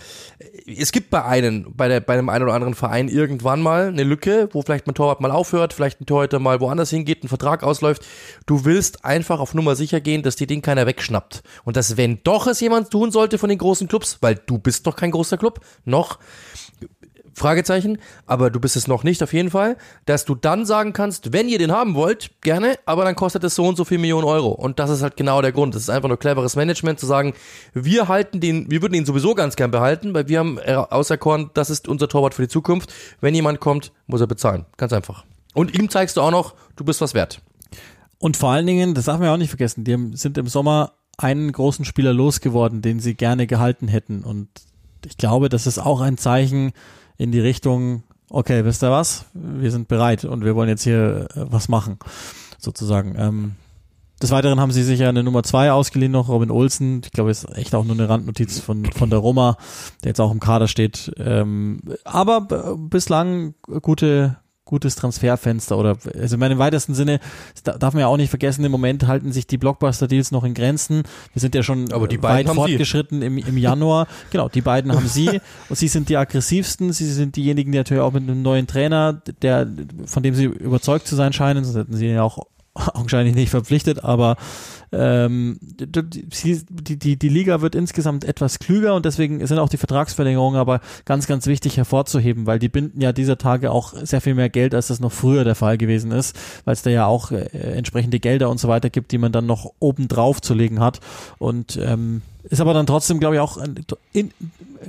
Es gibt bei einem, bei, der, bei einem einen oder anderen Verein irgendwann mal eine Lücke, wo vielleicht ein Torwart mal aufhört, vielleicht ein Torhüter mal woanders hingeht, ein Vertrag ausläuft. Du willst einfach auf Nummer sicher gehen, dass dir den keiner wegschnappt. Und dass, wenn doch es jemand tun sollte von den großen Clubs, weil du bist doch kein großer Club, noch, Fragezeichen, aber du bist es noch nicht auf jeden Fall, dass du dann sagen kannst, wenn ihr den haben wollt, gerne, aber dann kostet es so und so viel Millionen Euro. Und das ist halt genau der Grund. Das ist einfach nur cleveres Management zu sagen, wir halten den, wir würden ihn sowieso ganz gern behalten, weil wir haben auserkoren, das ist unser Torwart für die Zukunft. Wenn jemand kommt, muss er bezahlen. Ganz einfach. Und ihm zeigst du auch noch, du bist was wert. Und vor allen Dingen, das darf man ja auch nicht vergessen, die sind im Sommer einen großen Spieler losgeworden, den sie gerne gehalten hätten. Und ich glaube, das ist auch ein Zeichen, in die Richtung, okay, wisst ihr was? Wir sind bereit und wir wollen jetzt hier äh, was machen, sozusagen. Ähm, des Weiteren haben sie sich ja eine Nummer zwei ausgeliehen noch, Robin Olsen. Ich glaube, ist echt auch nur eine Randnotiz von, von der Roma, der jetzt auch im Kader steht. Ähm, aber bislang gute, gutes Transferfenster oder also in meinem weitesten Sinne darf man ja auch nicht vergessen, im Moment halten sich die Blockbuster-Deals noch in Grenzen. Wir sind ja schon weit fortgeschritten im, im Januar. genau, die beiden haben sie. Und sie sind die aggressivsten, sie sind diejenigen, die natürlich auch mit einem neuen Trainer, der von dem sie überzeugt zu sein scheinen, sonst hätten sie ja auch augenscheinlich nicht verpflichtet, aber ähm, die, die, die Liga wird insgesamt etwas klüger und deswegen sind auch die Vertragsverlängerungen aber ganz, ganz wichtig hervorzuheben, weil die binden ja dieser Tage auch sehr viel mehr Geld, als das noch früher der Fall gewesen ist, weil es da ja auch äh, entsprechende Gelder und so weiter gibt, die man dann noch oben drauf zu legen hat und ähm, ist aber dann trotzdem, glaube ich, auch in,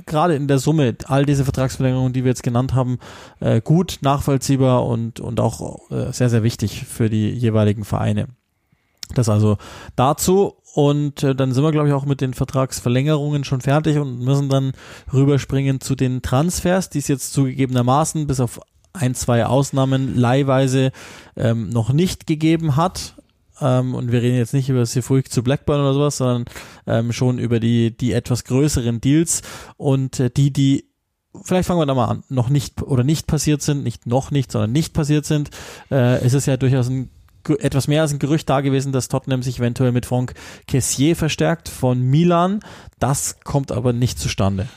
gerade in der Summe all diese Vertragsverlängerungen, die wir jetzt genannt haben, äh, gut, nachvollziehbar und, und auch äh, sehr, sehr wichtig für die jeweiligen Vereine. Das also dazu. Und äh, dann sind wir, glaube ich, auch mit den Vertragsverlängerungen schon fertig und müssen dann rüberspringen zu den Transfers, die es jetzt zugegebenermaßen bis auf ein, zwei Ausnahmen leihweise ähm, noch nicht gegeben hat. Ähm, und wir reden jetzt nicht über Sifuik zu Blackburn oder sowas, sondern ähm, schon über die, die etwas größeren Deals und äh, die, die vielleicht fangen wir da mal an, noch nicht oder nicht passiert sind, nicht noch nicht, sondern nicht passiert sind, äh, ist es ja durchaus ein etwas mehr als ein Gerücht da gewesen, dass Tottenham sich eventuell mit Franck Kessier verstärkt von Milan. Das kommt aber nicht zustande.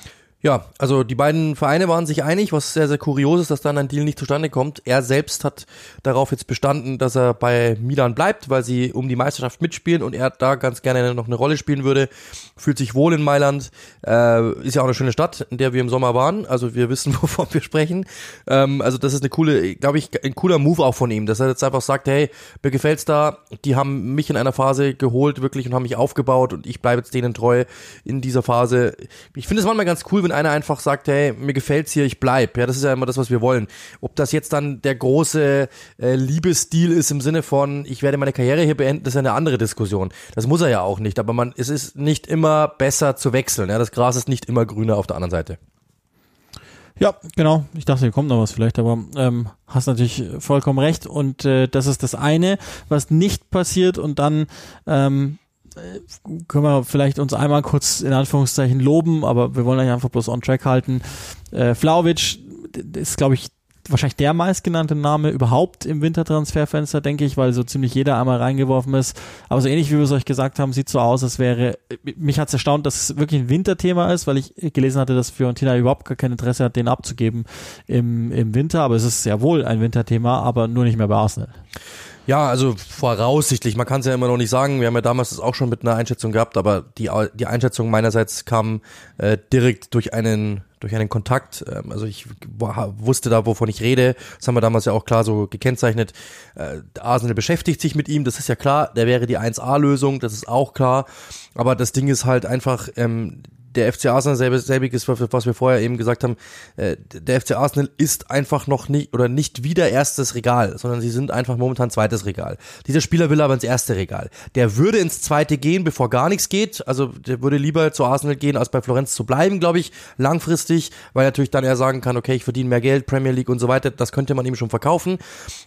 Ja, also die beiden Vereine waren sich einig, was sehr, sehr kurios ist, dass dann ein Deal nicht zustande kommt. Er selbst hat darauf jetzt bestanden, dass er bei Milan bleibt, weil sie um die Meisterschaft mitspielen und er da ganz gerne noch eine Rolle spielen würde. Fühlt sich wohl in Mailand, äh, ist ja auch eine schöne Stadt, in der wir im Sommer waren. Also wir wissen, wovon wir sprechen. Ähm, also das ist eine coole, glaube ich, ein cooler Move auch von ihm, dass er jetzt einfach sagt, hey, mir gefällt's da. Die haben mich in einer Phase geholt wirklich und haben mich aufgebaut und ich bleibe jetzt denen treu in dieser Phase. Ich finde es manchmal ganz cool, wenn einer einfach sagt, hey, mir gefällt's hier, ich bleib. Ja, das ist ja immer das, was wir wollen. Ob das jetzt dann der große äh, Liebesstil ist im Sinne von, ich werde meine Karriere hier beenden, das ist eine andere Diskussion. Das muss er ja auch nicht, aber man, es ist nicht immer besser zu wechseln. Ja, das Gras ist nicht immer grüner auf der anderen Seite. Ja, genau. Ich dachte, hier kommt noch was vielleicht, aber ähm, hast natürlich vollkommen recht. Und äh, das ist das eine, was nicht passiert. Und dann ähm, können wir vielleicht uns einmal kurz in Anführungszeichen loben, aber wir wollen euch einfach bloß on track halten. Äh, Flauwitsch ist, glaube ich, wahrscheinlich der meistgenannte Name überhaupt im Wintertransferfenster, denke ich, weil so ziemlich jeder einmal reingeworfen ist. Aber so ähnlich wie wir es euch gesagt haben, sieht so aus, als wäre, mich hat es erstaunt, dass es wirklich ein Winterthema ist, weil ich gelesen hatte, dass Fiorentina überhaupt gar kein Interesse hat, den abzugeben im, im Winter. Aber es ist sehr wohl ein Winterthema, aber nur nicht mehr bei Arsenal. Ja, also voraussichtlich, man kann es ja immer noch nicht sagen. Wir haben ja damals das auch schon mit einer Einschätzung gehabt, aber die, die Einschätzung meinerseits kam äh, direkt durch einen durch einen Kontakt. Ähm, also ich wusste da, wovon ich rede. Das haben wir damals ja auch klar so gekennzeichnet. Äh, Arsenal beschäftigt sich mit ihm, das ist ja klar. Der wäre die 1A-Lösung, das ist auch klar. Aber das Ding ist halt einfach, ähm, der FC Arsenal selbe, selbiges, was wir vorher eben gesagt haben, äh, der FC Arsenal ist einfach noch nicht oder nicht wieder erstes Regal, sondern sie sind einfach momentan zweites Regal. Dieser Spieler will aber ins erste Regal. Der würde ins zweite gehen, bevor gar nichts geht. Also der würde lieber zu Arsenal gehen, als bei Florenz zu bleiben, glaube ich, langfristig, weil natürlich dann er sagen kann, okay, ich verdiene mehr Geld, Premier League und so weiter. Das könnte man ihm schon verkaufen.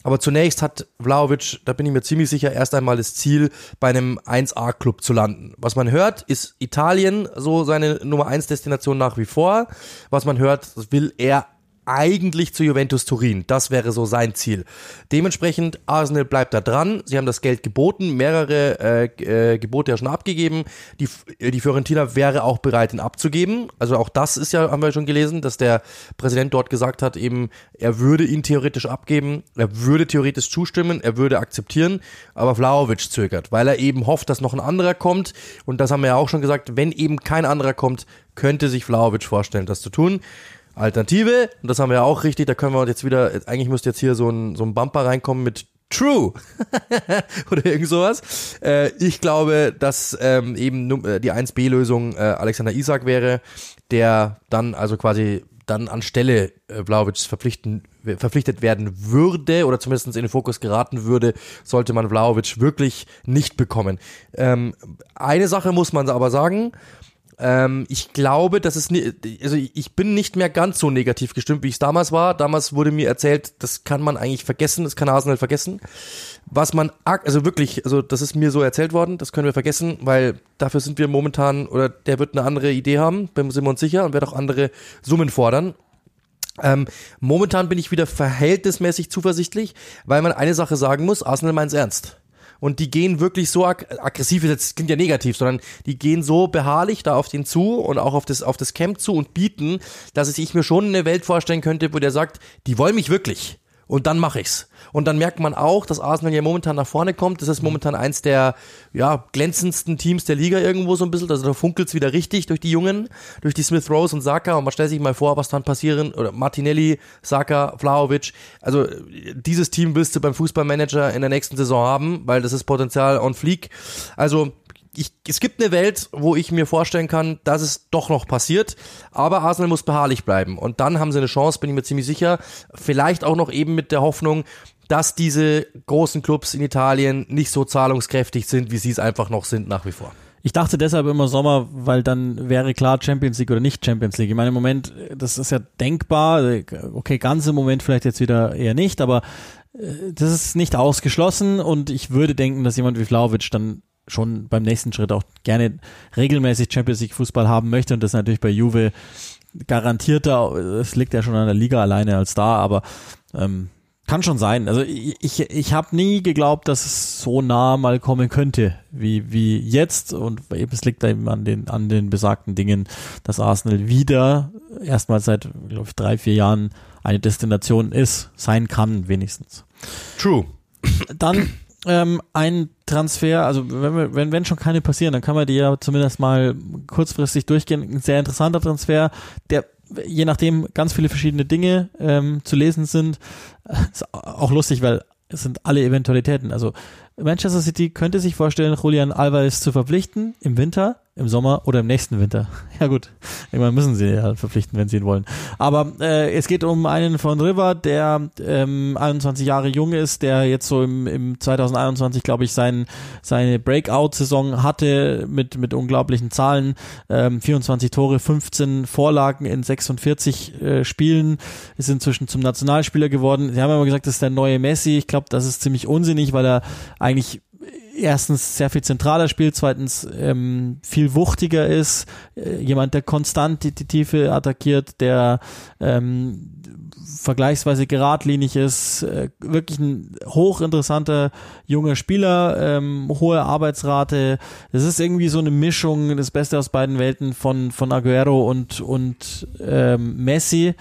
Aber zunächst hat Vlaovic, da bin ich mir ziemlich sicher, erst einmal das Ziel, bei einem 1A-Club zu landen. Was man hört, ist Italien so seine Nummer 1 Destination nach wie vor. Was man hört, will er eigentlich zu Juventus Turin. Das wäre so sein Ziel. Dementsprechend, Arsenal bleibt da dran. Sie haben das Geld geboten, mehrere äh, äh, Gebote ja schon abgegeben. Die, die Fiorentina wäre auch bereit, ihn abzugeben. Also auch das ist ja, haben wir schon gelesen, dass der Präsident dort gesagt hat, eben, er würde ihn theoretisch abgeben, er würde theoretisch zustimmen, er würde akzeptieren, aber Vlaovic zögert, weil er eben hofft, dass noch ein anderer kommt. Und das haben wir ja auch schon gesagt, wenn eben kein anderer kommt, könnte sich Vlaovic vorstellen, das zu tun. Alternative, und das haben wir ja auch richtig, da können wir jetzt wieder, eigentlich müsste jetzt hier so ein, so ein Bumper reinkommen mit True oder irgend sowas. Äh, ich glaube, dass ähm, eben äh, die 1B-Lösung äh, Alexander Isak wäre, der dann also quasi dann anstelle äh, Vlaovics verpflichten, verpflichtet werden würde oder zumindest in den Fokus geraten würde, sollte man Vlaovic wirklich nicht bekommen. Ähm, eine Sache muss man aber sagen, ähm, ich glaube, dass es, also ich bin nicht mehr ganz so negativ gestimmt, wie ich es damals war. Damals wurde mir erzählt, das kann man eigentlich vergessen, das kann Arsenal vergessen. Was man, also wirklich, also das ist mir so erzählt worden, das können wir vergessen, weil dafür sind wir momentan, oder der wird eine andere Idee haben, sind wir uns sicher, und wird auch andere Summen fordern. Ähm, momentan bin ich wieder verhältnismäßig zuversichtlich, weil man eine Sache sagen muss, Arsenal meint's ernst und die gehen wirklich so ag aggressiv, das klingt ja negativ, sondern die gehen so beharrlich da auf den zu und auch auf das, auf das Camp zu und bieten, dass ich mir schon eine Welt vorstellen könnte, wo der sagt, die wollen mich wirklich. Und dann mache ich's. Und dann merkt man auch, dass Arsenal ja momentan nach vorne kommt. Das ist momentan eins der ja, glänzendsten Teams der Liga irgendwo so ein bisschen. Also da funkelt's wieder richtig durch die Jungen, durch die Smith Rose und Saka. Und man stellt sich mal vor, was dann passieren. Oder Martinelli, Saka, Vlaovic. Also dieses Team willst du beim Fußballmanager in der nächsten Saison haben, weil das ist Potenzial on fleek. Also ich, es gibt eine Welt, wo ich mir vorstellen kann, dass es doch noch passiert, aber Arsenal muss beharrlich bleiben und dann haben sie eine Chance, bin ich mir ziemlich sicher. Vielleicht auch noch eben mit der Hoffnung, dass diese großen Clubs in Italien nicht so zahlungskräftig sind, wie sie es einfach noch sind nach wie vor. Ich dachte deshalb immer Sommer, weil dann wäre klar Champions League oder nicht Champions League. Ich meine, im Moment, das ist ja denkbar. Okay, ganz im Moment vielleicht jetzt wieder eher nicht, aber äh, das ist nicht ausgeschlossen und ich würde denken, dass jemand wie Vlaovic dann schon beim nächsten Schritt auch gerne regelmäßig Champions League Fußball haben möchte und das natürlich bei Juve garantierter, es liegt ja schon an der Liga alleine als da, aber ähm, kann schon sein. Also ich, ich, ich habe nie geglaubt, dass es so nah mal kommen könnte wie, wie jetzt. Und eben es liegt eben an den, an den besagten Dingen, dass Arsenal wieder erstmal seit, glaube ich, drei, vier Jahren eine Destination ist, sein kann wenigstens. True. Dann ähm, ein Transfer, also wenn, wir, wenn, wenn schon keine passieren, dann kann man die ja zumindest mal kurzfristig durchgehen. Ein sehr interessanter Transfer, der je nachdem ganz viele verschiedene Dinge ähm, zu lesen sind. Ist auch lustig, weil es sind alle Eventualitäten. Also Manchester City könnte sich vorstellen, Julian Alvarez zu verpflichten im Winter im Sommer oder im nächsten Winter. Ja gut, irgendwann müssen sie ja verpflichten, wenn sie ihn wollen. Aber äh, es geht um einen von River, der ähm, 21 Jahre jung ist, der jetzt so im, im 2021, glaube ich, sein, seine Breakout-Saison hatte mit, mit unglaublichen Zahlen. Ähm, 24 Tore, 15 Vorlagen in 46 äh, Spielen, ist inzwischen zum Nationalspieler geworden. Sie haben immer gesagt, das ist der neue Messi. Ich glaube, das ist ziemlich unsinnig, weil er eigentlich erstens sehr viel zentraler spielt, zweitens ähm, viel wuchtiger ist, äh, jemand, der konstant die, die Tiefe attackiert, der ähm, vergleichsweise geradlinig ist, äh, wirklich ein hochinteressanter junger Spieler, ähm, hohe Arbeitsrate. Das ist irgendwie so eine Mischung, das Beste aus beiden Welten von, von Aguero und, und ähm, Messi.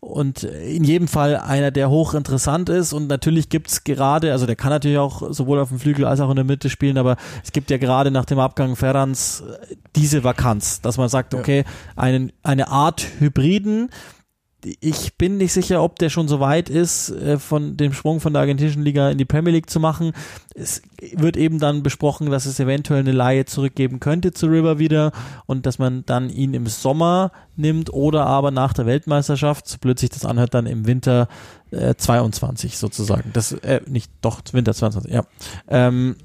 Und in jedem Fall einer, der hochinteressant ist. Und natürlich gibt's gerade, also der kann natürlich auch sowohl auf dem Flügel als auch in der Mitte spielen, aber es gibt ja gerade nach dem Abgang Ferrans diese Vakanz, dass man sagt, okay, einen, eine Art Hybriden, ich bin nicht sicher, ob der schon so weit ist, äh, von dem Sprung von der argentinischen Liga in die Premier League zu machen. Es wird eben dann besprochen, dass es eventuell eine Laie zurückgeben könnte zu River wieder und dass man dann ihn im Sommer nimmt oder aber nach der Weltmeisterschaft, so blöd sich das anhört, dann im Winter äh, 22 sozusagen. Das, äh, nicht, doch, Winter 22, ja. Ähm,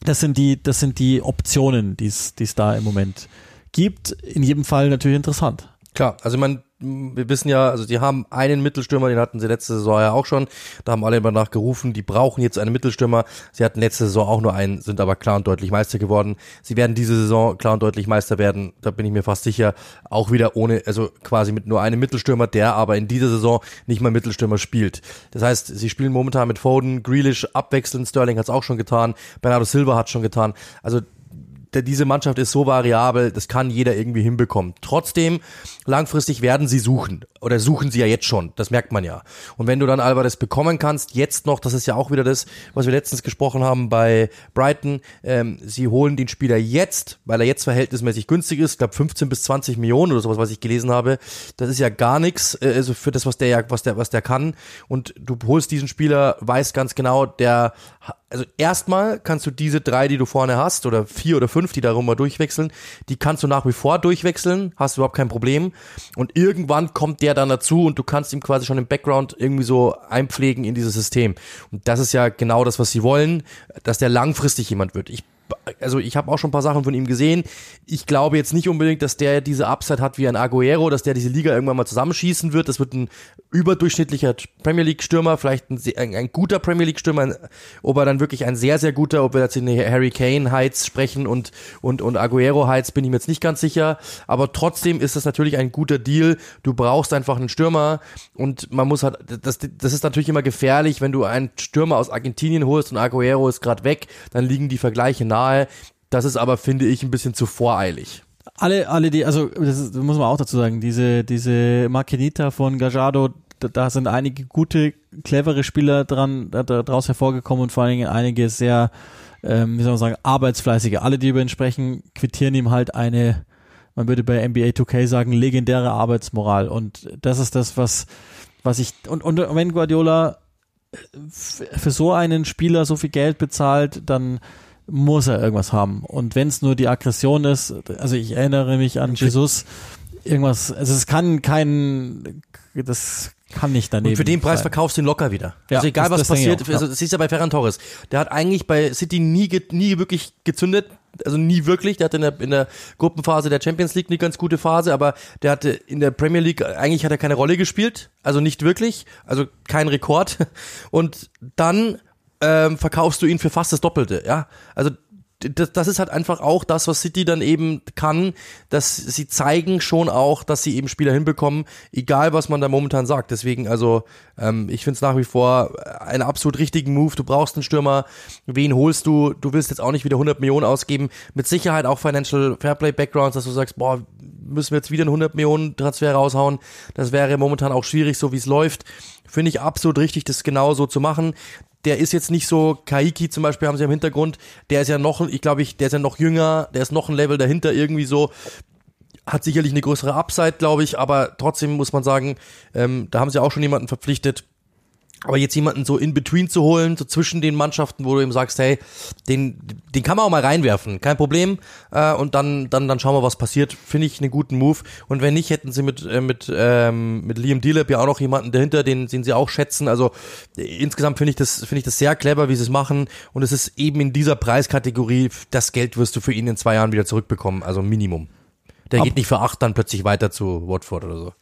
das sind die, das sind die Optionen, die es da im Moment gibt. In jedem Fall natürlich interessant. Klar, also man wir wissen ja, also die haben einen Mittelstürmer, den hatten sie letzte Saison ja auch schon. Da haben alle immer nachgerufen, die brauchen jetzt einen Mittelstürmer. Sie hatten letzte Saison auch nur einen, sind aber klar und deutlich Meister geworden. Sie werden diese Saison klar und deutlich Meister werden, da bin ich mir fast sicher. Auch wieder ohne, also quasi mit nur einem Mittelstürmer, der aber in dieser Saison nicht mal Mittelstürmer spielt. Das heißt, sie spielen momentan mit Foden, Grealish abwechselnd, Sterling hat es auch schon getan, Bernardo Silva hat schon getan. Also diese Mannschaft ist so variabel, das kann jeder irgendwie hinbekommen. Trotzdem, langfristig werden sie suchen. Oder suchen sie ja jetzt schon. Das merkt man ja. Und wenn du dann Alvarez bekommen kannst, jetzt noch, das ist ja auch wieder das, was wir letztens gesprochen haben bei Brighton, ähm, sie holen den Spieler jetzt, weil er jetzt verhältnismäßig günstig ist, ich glaube 15 bis 20 Millionen oder sowas, was ich gelesen habe. Das ist ja gar nichts, äh, also für das, was der ja, was der, was der kann. Und du holst diesen Spieler, weißt ganz genau, der also erstmal kannst du diese drei, die du vorne hast, oder vier oder fünf, die darum mal durchwechseln, die kannst du nach wie vor durchwechseln, hast überhaupt kein Problem. Und irgendwann kommt der dann dazu und du kannst ihm quasi schon im Background irgendwie so einpflegen in dieses System. Und das ist ja genau das, was sie wollen, dass der langfristig jemand wird. Ich also ich habe auch schon ein paar Sachen von ihm gesehen. Ich glaube jetzt nicht unbedingt, dass der diese Upside hat wie ein Aguero, dass der diese Liga irgendwann mal zusammenschießen wird. Das wird ein überdurchschnittlicher Premier League Stürmer, vielleicht ein, ein, ein guter Premier League Stürmer, ob er dann wirklich ein sehr sehr guter, ob wir jetzt in Harry Kane Heights sprechen und und und Aguero Heights bin ich mir jetzt nicht ganz sicher, aber trotzdem ist das natürlich ein guter Deal. Du brauchst einfach einen Stürmer und man muss halt das das ist natürlich immer gefährlich, wenn du einen Stürmer aus Argentinien holst und Aguero ist gerade weg, dann liegen die Vergleiche nahe. Das ist aber finde ich ein bisschen zu voreilig alle, alle die, also das, ist, muss man auch dazu sagen, diese, diese Maquinita von Gajado, da, da sind einige gute, clevere Spieler dran da, daraus hervorgekommen und vor allen Dingen einige sehr, ähm, wie soll man sagen, arbeitsfleißige. Alle, die über ihn sprechen, quittieren ihm halt eine, man würde bei NBA 2K sagen, legendäre Arbeitsmoral. Und das ist das, was, was ich, und, und wenn Guardiola für so einen Spieler so viel Geld bezahlt, dann muss er irgendwas haben. Und wenn es nur die Aggression ist, also ich erinnere mich an Jesus, irgendwas, also es kann kein, das kann nicht daneben. Und für den Preis sein. verkaufst du ihn locker wieder. Ja, also egal was passiert, auch, ja. also das ist ja bei Ferran Torres. Der hat eigentlich bei City nie, nie wirklich gezündet. Also nie wirklich. Der hatte in der, in der Gruppenphase der Champions League eine ganz gute Phase, aber der hatte in der Premier League, eigentlich hat er keine Rolle gespielt. Also nicht wirklich. Also kein Rekord. Und dann ähm, verkaufst du ihn für fast das Doppelte, ja. Also das, das ist halt einfach auch das, was City dann eben kann, dass sie zeigen schon auch, dass sie eben Spieler hinbekommen, egal was man da momentan sagt. Deswegen, also ähm, ich finde es nach wie vor einen absolut richtigen Move. Du brauchst einen Stürmer, wen holst du? Du willst jetzt auch nicht wieder 100 Millionen ausgeben. Mit Sicherheit auch Financial Fairplay Backgrounds, dass du sagst, boah, müssen wir jetzt wieder einen 100 Millionen Transfer raushauen. Das wäre momentan auch schwierig, so wie es läuft. Finde ich absolut richtig, das genau so zu machen der ist jetzt nicht so, Kaiki zum Beispiel haben sie im Hintergrund, der ist ja noch, ich glaube, ich, der ist ja noch jünger, der ist noch ein Level dahinter irgendwie so, hat sicherlich eine größere Upside, glaube ich, aber trotzdem muss man sagen, ähm, da haben sie auch schon jemanden verpflichtet. Aber jetzt jemanden so in between zu holen, so zwischen den Mannschaften, wo du ihm sagst, hey, den, den kann man auch mal reinwerfen, kein Problem. Äh, und dann, dann, dann schauen wir, was passiert. Finde ich einen guten Move. Und wenn nicht, hätten sie mit, äh, mit, ähm, mit Liam Delep ja auch noch jemanden dahinter, den, den sie auch schätzen. Also äh, insgesamt finde ich das, finde ich das sehr clever, wie sie es machen. Und es ist eben in dieser Preiskategorie, das Geld wirst du für ihn in zwei Jahren wieder zurückbekommen. Also Minimum. Der Ab- geht nicht für acht dann plötzlich weiter zu Watford oder so.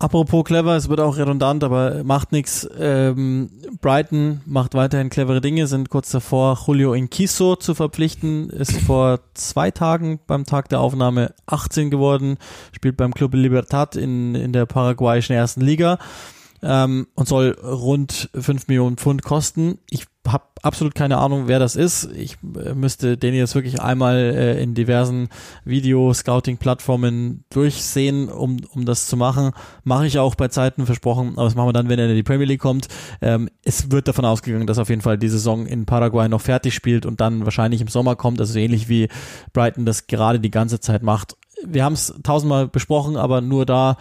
Apropos clever, es wird auch redundant, aber macht nichts. Ähm, Brighton macht weiterhin clevere Dinge, sind kurz davor, Julio Inquiso zu verpflichten, ist vor zwei Tagen beim Tag der Aufnahme 18 geworden, spielt beim Club Libertad in, in der paraguayischen ersten Liga ähm, und soll rund 5 Millionen Pfund kosten. Ich habe absolut keine Ahnung, wer das ist. Ich äh, müsste den jetzt wirklich einmal äh, in diversen Video-Scouting-Plattformen durchsehen, um, um das zu machen. Mache ich auch bei Zeiten versprochen, aber das machen wir dann, wenn er in die Premier League kommt. Ähm, es wird davon ausgegangen, dass auf jeden Fall die Saison in Paraguay noch fertig spielt und dann wahrscheinlich im Sommer kommt, also ähnlich wie Brighton das gerade die ganze Zeit macht. Wir haben es tausendmal besprochen, aber nur da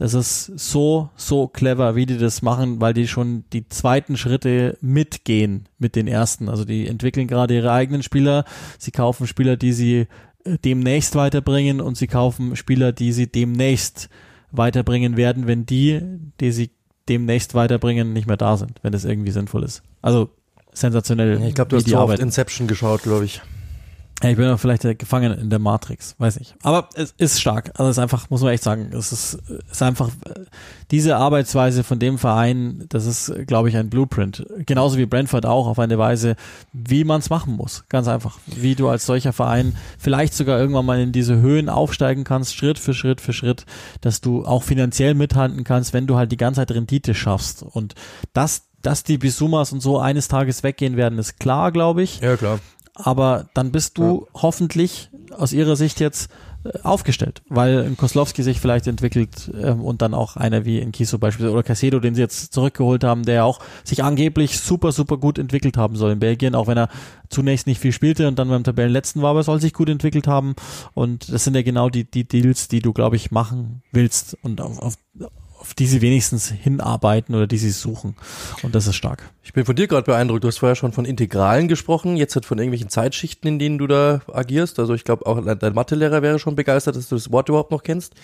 das ist so, so clever, wie die das machen, weil die schon die zweiten Schritte mitgehen mit den ersten. Also die entwickeln gerade ihre eigenen Spieler. Sie kaufen Spieler, die sie äh, demnächst weiterbringen und sie kaufen Spieler, die sie demnächst weiterbringen werden, wenn die, die sie demnächst weiterbringen, nicht mehr da sind, wenn das irgendwie sinnvoll ist. Also sensationell. Ich glaube, du hast die zu oft. Inception geschaut, glaube ich. Ich bin vielleicht gefangen in der Matrix, weiß nicht. Aber es ist stark. Also es ist einfach, muss man echt sagen, es ist, ist einfach diese Arbeitsweise von dem Verein, das ist, glaube ich, ein Blueprint. Genauso wie Brentford auch auf eine Weise, wie man es machen muss. Ganz einfach. Wie du als solcher Verein vielleicht sogar irgendwann mal in diese Höhen aufsteigen kannst, Schritt für Schritt für Schritt, dass du auch finanziell mithalten kannst, wenn du halt die ganze Zeit Rendite schaffst. Und das, dass die Bisumas und so eines Tages weggehen werden, ist klar, glaube ich Ja, klar. Aber dann bist du hoffentlich aus ihrer Sicht jetzt äh, aufgestellt, weil ein Koslowski sich vielleicht entwickelt ähm, und dann auch einer wie in Kiso beispielsweise oder Casedo, den sie jetzt zurückgeholt haben, der auch sich angeblich super, super gut entwickelt haben soll in Belgien, auch wenn er zunächst nicht viel spielte und dann beim Tabellenletzten war, aber er soll sich gut entwickelt haben. Und das sind ja genau die, die Deals, die du, glaube ich, machen willst und auf, auf, auf die sie wenigstens hinarbeiten oder die sie suchen und das ist stark. Ich bin von dir gerade beeindruckt. Du hast vorher schon von Integralen gesprochen, jetzt halt von irgendwelchen Zeitschichten, in denen du da agierst. Also ich glaube auch dein Mathelehrer wäre schon begeistert, dass du das Wort überhaupt noch kennst.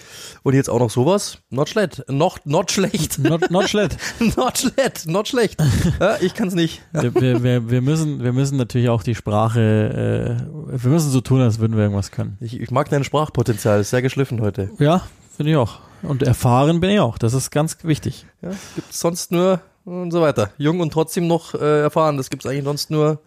Und jetzt auch noch sowas. Not schlecht. Noch, not schlecht. Not, not schlecht. not schlecht. Not schlecht. Ja, ich kann's nicht. wir, wir, wir, wir, müssen, wir müssen natürlich auch die Sprache, äh, wir müssen so tun, als würden wir irgendwas können. Ich, ich mag dein Sprachpotenzial. Ist sehr geschliffen heute. Ja, finde ich auch. Und erfahren bin ich auch. Das ist ganz wichtig. Ja, gibt's sonst nur und so weiter. Jung und trotzdem noch äh, erfahren. Das gibt's eigentlich sonst nur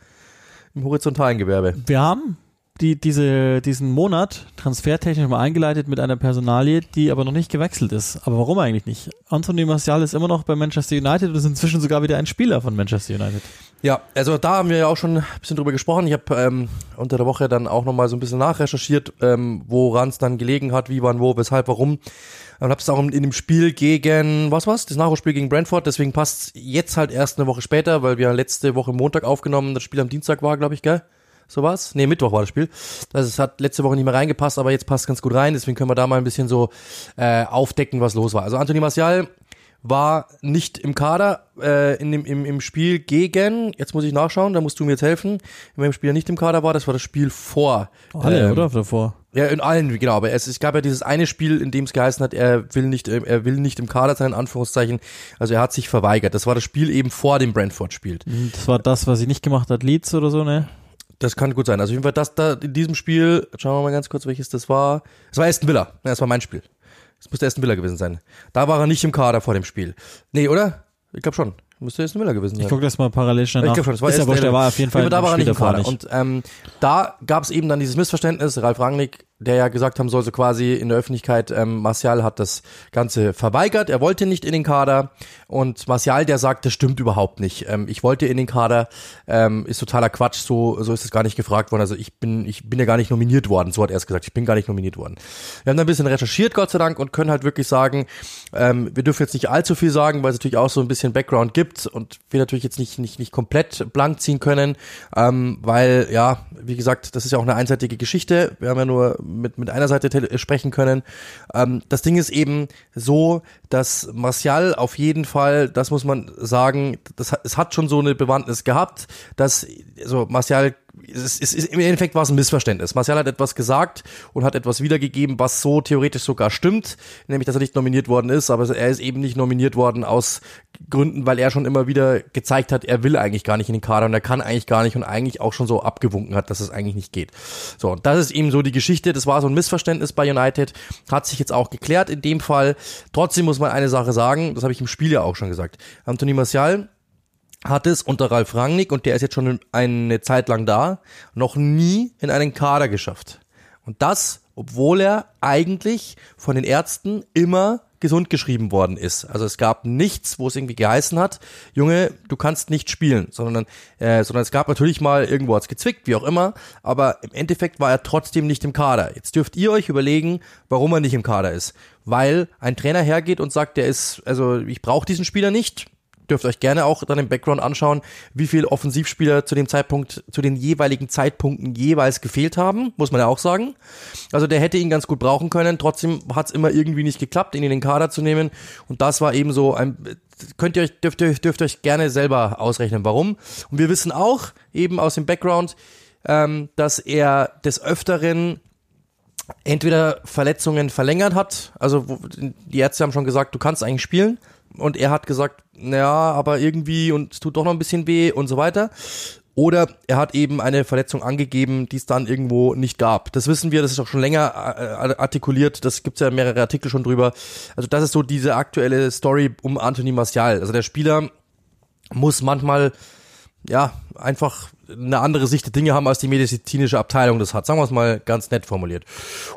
im horizontalen Gewerbe. Wir haben die, diese, diesen Monat transfertechnisch mal eingeleitet mit einer Personalie, die aber noch nicht gewechselt ist. Aber warum eigentlich nicht? Anthony Martial ist immer noch bei Manchester United und ist inzwischen sogar wieder ein Spieler von Manchester United. Ja, also da haben wir ja auch schon ein bisschen drüber gesprochen. Ich habe ähm, unter der Woche dann auch nochmal so ein bisschen nachrecherchiert, ähm, woran es dann gelegen hat, wie, wann, wo, weshalb, warum. Und habe es auch in dem Spiel gegen, was war's? Das Nachholspiel gegen Brentford. Deswegen passt jetzt halt erst eine Woche später, weil wir letzte Woche Montag aufgenommen, das Spiel am Dienstag war, glaube ich, gell? So was? Nee, Mittwoch war das Spiel. Also es hat letzte Woche nicht mehr reingepasst, aber jetzt passt ganz gut rein. Deswegen können wir da mal ein bisschen so äh, aufdecken, was los war. Also Anthony Martial war nicht im Kader äh, in dem, im, im Spiel gegen, jetzt muss ich nachschauen, da musst du mir jetzt helfen, in welchem Spiel er nicht im Kader war, das war das Spiel vor. Alle, ähm, oder? Davor. Ja, in allen, genau, aber es, es gab ja dieses eine Spiel, in dem es geheißen hat, er will nicht, äh, er will nicht im Kader sein, in Anführungszeichen. Also er hat sich verweigert. Das war das Spiel eben vor dem Brentford-Spiel. Das war das, was sie nicht gemacht hat, Leeds oder so, ne? Das kann gut sein. Also jedenfalls das da in diesem Spiel, schauen wir mal ganz kurz, welches das war. Es war Aston Villa. Ja, das war mein Spiel. Das müsste Aston Villa gewesen sein. Da war er nicht im Kader vor dem Spiel. Nee, oder? Ich glaube schon. Müsste Aston Villa gewesen sein. Ich gucke das mal parallel schnell nach. Ich glaube schon, das war Ist wurscht, der war auf jeden Fall da war er nicht im Kader. Nicht. Und ähm, da gab es eben dann dieses Missverständnis. Ralf Rangnick der ja gesagt haben soll, so quasi in der Öffentlichkeit, ähm, Martial hat das Ganze verweigert, er wollte nicht in den Kader und Martial, der sagt, das stimmt überhaupt nicht. Ähm, ich wollte in den Kader, ähm, ist totaler Quatsch, so, so ist es gar nicht gefragt worden. Also ich bin, ich bin ja gar nicht nominiert worden, so hat er es gesagt, ich bin gar nicht nominiert worden. Wir haben da ein bisschen recherchiert, Gott sei Dank, und können halt wirklich sagen, ähm, wir dürfen jetzt nicht allzu viel sagen, weil es natürlich auch so ein bisschen Background gibt und wir natürlich jetzt nicht, nicht, nicht komplett blank ziehen können, ähm, weil, ja, wie gesagt, das ist ja auch eine einseitige Geschichte. Wir haben ja nur mit, mit einer Seite sprechen können. Ähm, das Ding ist eben so, dass Martial auf jeden Fall, das muss man sagen, das, es hat schon so eine Bewandtnis gehabt, dass also Martial es ist, im Endeffekt war es ein Missverständnis. Martial hat etwas gesagt und hat etwas wiedergegeben, was so theoretisch sogar stimmt, nämlich dass er nicht nominiert worden ist, aber er ist eben nicht nominiert worden aus Gründen, weil er schon immer wieder gezeigt hat, er will eigentlich gar nicht in den Kader und er kann eigentlich gar nicht und eigentlich auch schon so abgewunken hat, dass es eigentlich nicht geht. So, und das ist eben so die Geschichte, das war so ein Missverständnis bei United, hat sich jetzt auch geklärt in dem Fall. Trotzdem muss man eine Sache sagen, das habe ich im Spiel ja auch schon gesagt. Anthony Martial hat es unter Ralf Rangnick, und der ist jetzt schon eine Zeit lang da, noch nie in einen Kader geschafft. Und das, obwohl er eigentlich von den Ärzten immer gesund geschrieben worden ist. Also es gab nichts, wo es irgendwie geheißen hat, Junge, du kannst nicht spielen, sondern, äh, sondern es gab natürlich mal irgendwo hat's gezwickt, wie auch immer, aber im Endeffekt war er trotzdem nicht im Kader. Jetzt dürft ihr euch überlegen, warum er nicht im Kader ist. Weil ein Trainer hergeht und sagt, der ist, also ich brauche diesen Spieler nicht, dürft euch gerne auch dann im Background anschauen, wie viele Offensivspieler zu dem Zeitpunkt, zu den jeweiligen Zeitpunkten jeweils gefehlt haben, muss man ja auch sagen. Also der hätte ihn ganz gut brauchen können, trotzdem hat es immer irgendwie nicht geklappt, ihn in den Kader zu nehmen. Und das war eben so ein, könnt ihr euch, dürft ihr, dürft euch gerne selber ausrechnen, warum. Und wir wissen auch, eben aus dem Background, ähm, dass er des Öfteren entweder Verletzungen verlängert hat, also die Ärzte haben schon gesagt, du kannst eigentlich spielen, und er hat gesagt, ja, aber irgendwie und es tut doch noch ein bisschen weh und so weiter. Oder er hat eben eine Verletzung angegeben, die es dann irgendwo nicht gab. Das wissen wir, das ist auch schon länger äh, artikuliert, das gibt es ja mehrere Artikel schon drüber. Also das ist so diese aktuelle Story um Anthony Martial. Also der Spieler muss manchmal ja, einfach eine andere Sicht der Dinge haben, als die medizinische Abteilung das hat. Sagen wir es mal ganz nett formuliert.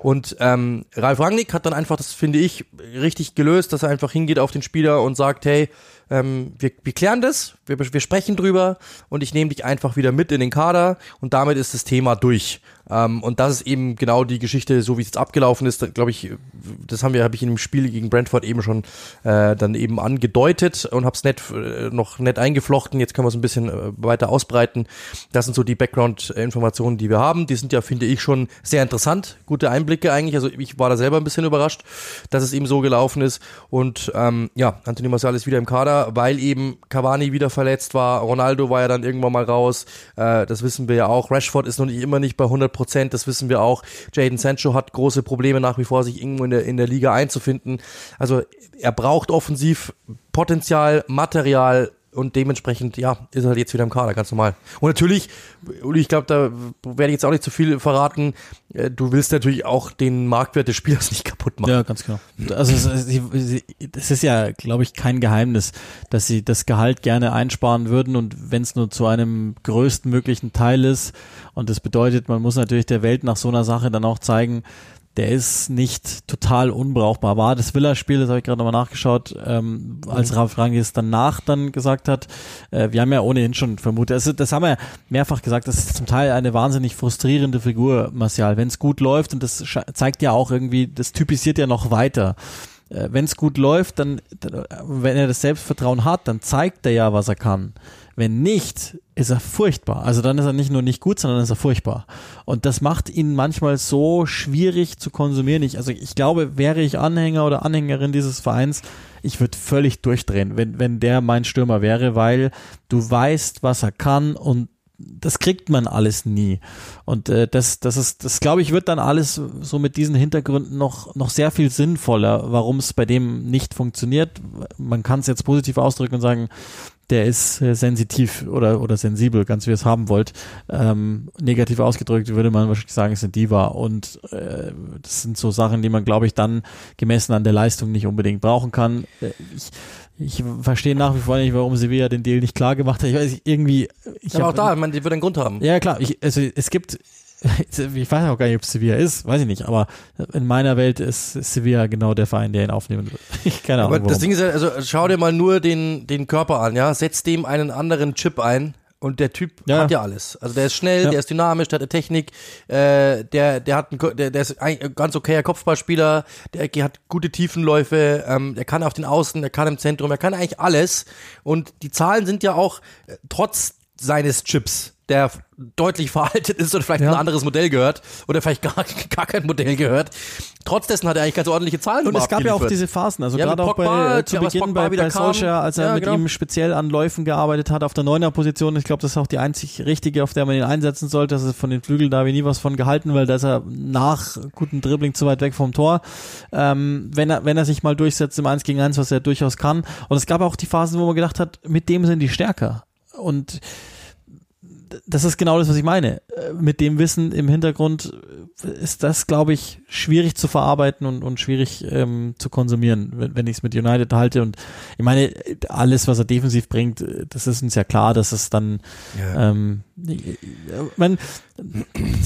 Und ähm, Ralf Rangnick hat dann einfach, das finde ich, richtig gelöst, dass er einfach hingeht auf den Spieler und sagt, hey, ähm, wir, wir klären das, wir, wir sprechen drüber und ich nehme dich einfach wieder mit in den Kader und damit ist das Thema durch. Ähm, und das ist eben genau die Geschichte, so wie es jetzt abgelaufen ist, glaube ich, das haben wir, habe ich in dem Spiel gegen Brentford eben schon äh, dann eben angedeutet und habe es nett, äh, noch nett eingeflochten. Jetzt können wir es ein bisschen äh, weiter ausbreiten. Das sind so die Background-Informationen, die wir haben. Die sind ja, finde ich, schon sehr interessant. Gute Einblicke eigentlich. Also ich war da selber ein bisschen überrascht, dass es eben so gelaufen ist. Und ähm, ja, Anthony Martial ist wieder im Kader, weil eben Cavani wieder verletzt war. Ronaldo war ja dann irgendwann mal raus. Äh, das wissen wir ja auch. Rashford ist noch nicht immer nicht bei 100 Prozent, das wissen wir auch. Jaden Sancho hat große Probleme nach wie vor, sich irgendwo in der, in der Liga einzufinden. Also er braucht offensiv Potenzial, Material, und dementsprechend, ja, ist er halt jetzt wieder im Kader, ganz normal. Und natürlich, ich glaube, da werde ich jetzt auch nicht zu viel verraten, äh, du willst natürlich auch den Marktwert des Spielers nicht kaputt machen. Ja, ganz genau. Also es ist ja, glaube ich, kein Geheimnis, dass sie das Gehalt gerne einsparen würden und wenn es nur zu einem größten möglichen Teil ist und das bedeutet, man muss natürlich der Welt nach so einer Sache dann auch zeigen, der ist nicht total unbrauchbar. War das Villa-Spiel, das habe ich gerade nochmal nachgeschaut, ähm, als mhm. Ralf Rangis danach dann gesagt hat, äh, wir haben ja ohnehin schon vermutet, also das haben wir mehrfach gesagt, das ist zum Teil eine wahnsinnig frustrierende Figur, Martial, wenn es gut läuft und das zeigt ja auch irgendwie, das typisiert ja noch weiter. Äh, wenn es gut läuft, dann, wenn er das Selbstvertrauen hat, dann zeigt er ja, was er kann. Wenn nicht, ist er furchtbar. Also dann ist er nicht nur nicht gut, sondern ist er furchtbar. Und das macht ihn manchmal so schwierig zu konsumieren. Ich, also ich glaube, wäre ich Anhänger oder Anhängerin dieses Vereins, ich würde völlig durchdrehen, wenn, wenn der mein Stürmer wäre, weil du weißt, was er kann und das kriegt man alles nie. Und äh, das, das ist, das glaube ich, wird dann alles so mit diesen Hintergründen noch, noch sehr viel sinnvoller, warum es bei dem nicht funktioniert. Man kann es jetzt positiv ausdrücken und sagen, der ist äh, sensitiv oder, oder sensibel, ganz wie ihr es haben wollt. Ähm, negativ ausgedrückt würde man wahrscheinlich sagen, ist eine Diva. Und äh, das sind so Sachen, die man, glaube ich, dann gemessen an der Leistung nicht unbedingt brauchen kann. Äh, ich, ich verstehe nach wie vor nicht, warum Sevilla den Deal nicht klar gemacht hat. Ich weiß irgendwie. Ich Aber auch da, man, die wird einen Grund haben. Ja, klar. Ich, also es gibt ich weiß auch gar nicht, ob Sevilla ist, weiß ich nicht, aber in meiner Welt ist Sevilla genau der Verein, der ihn aufnehmen wird. Ich keine Ahnung. Aber das Ding ist ja, also schau dir mal nur den, den Körper an, ja, setz dem einen anderen Chip ein, und der Typ ja. hat ja alles. Also der ist schnell, ja. der ist dynamisch, der hat eine Technik, äh, der, der hat einen, der, der ist ein ganz okayer Kopfballspieler, der hat gute Tiefenläufe, ähm, der kann auf den Außen, der kann im Zentrum, er kann eigentlich alles. Und die Zahlen sind ja auch äh, trotz seines Chips der deutlich veraltet ist oder vielleicht ja. ein anderes Modell gehört oder vielleicht gar, gar kein Modell gehört. Trotz dessen hat er eigentlich ganz ordentliche Zahlen Und es gab ja auch diese Phasen, also ja, gerade auch bei, äh, zu Beginn bei, bei Solskjaer, als er ja, mit genau. ihm speziell an Läufen gearbeitet hat auf der Neuner-Position. Ich glaube, das ist auch die einzig richtige, auf der man ihn einsetzen sollte. Das ist von den Flügeln da habe ich nie was von gehalten, weil da ist er nach guten Dribbling zu weit weg vom Tor. Ähm, wenn er, wenn er sich mal durchsetzt im 1 gegen 1, was er durchaus kann. Und es gab auch die Phasen, wo man gedacht hat, mit dem sind die stärker. Und das ist genau das, was ich meine. Äh, mit dem Wissen im Hintergrund ist das, glaube ich, schwierig zu verarbeiten und, und schwierig ähm, zu konsumieren, wenn, wenn ich es mit United halte. Und ich meine, alles, was er defensiv bringt, das ist uns ja klar, dass es dann ja. ähm, man,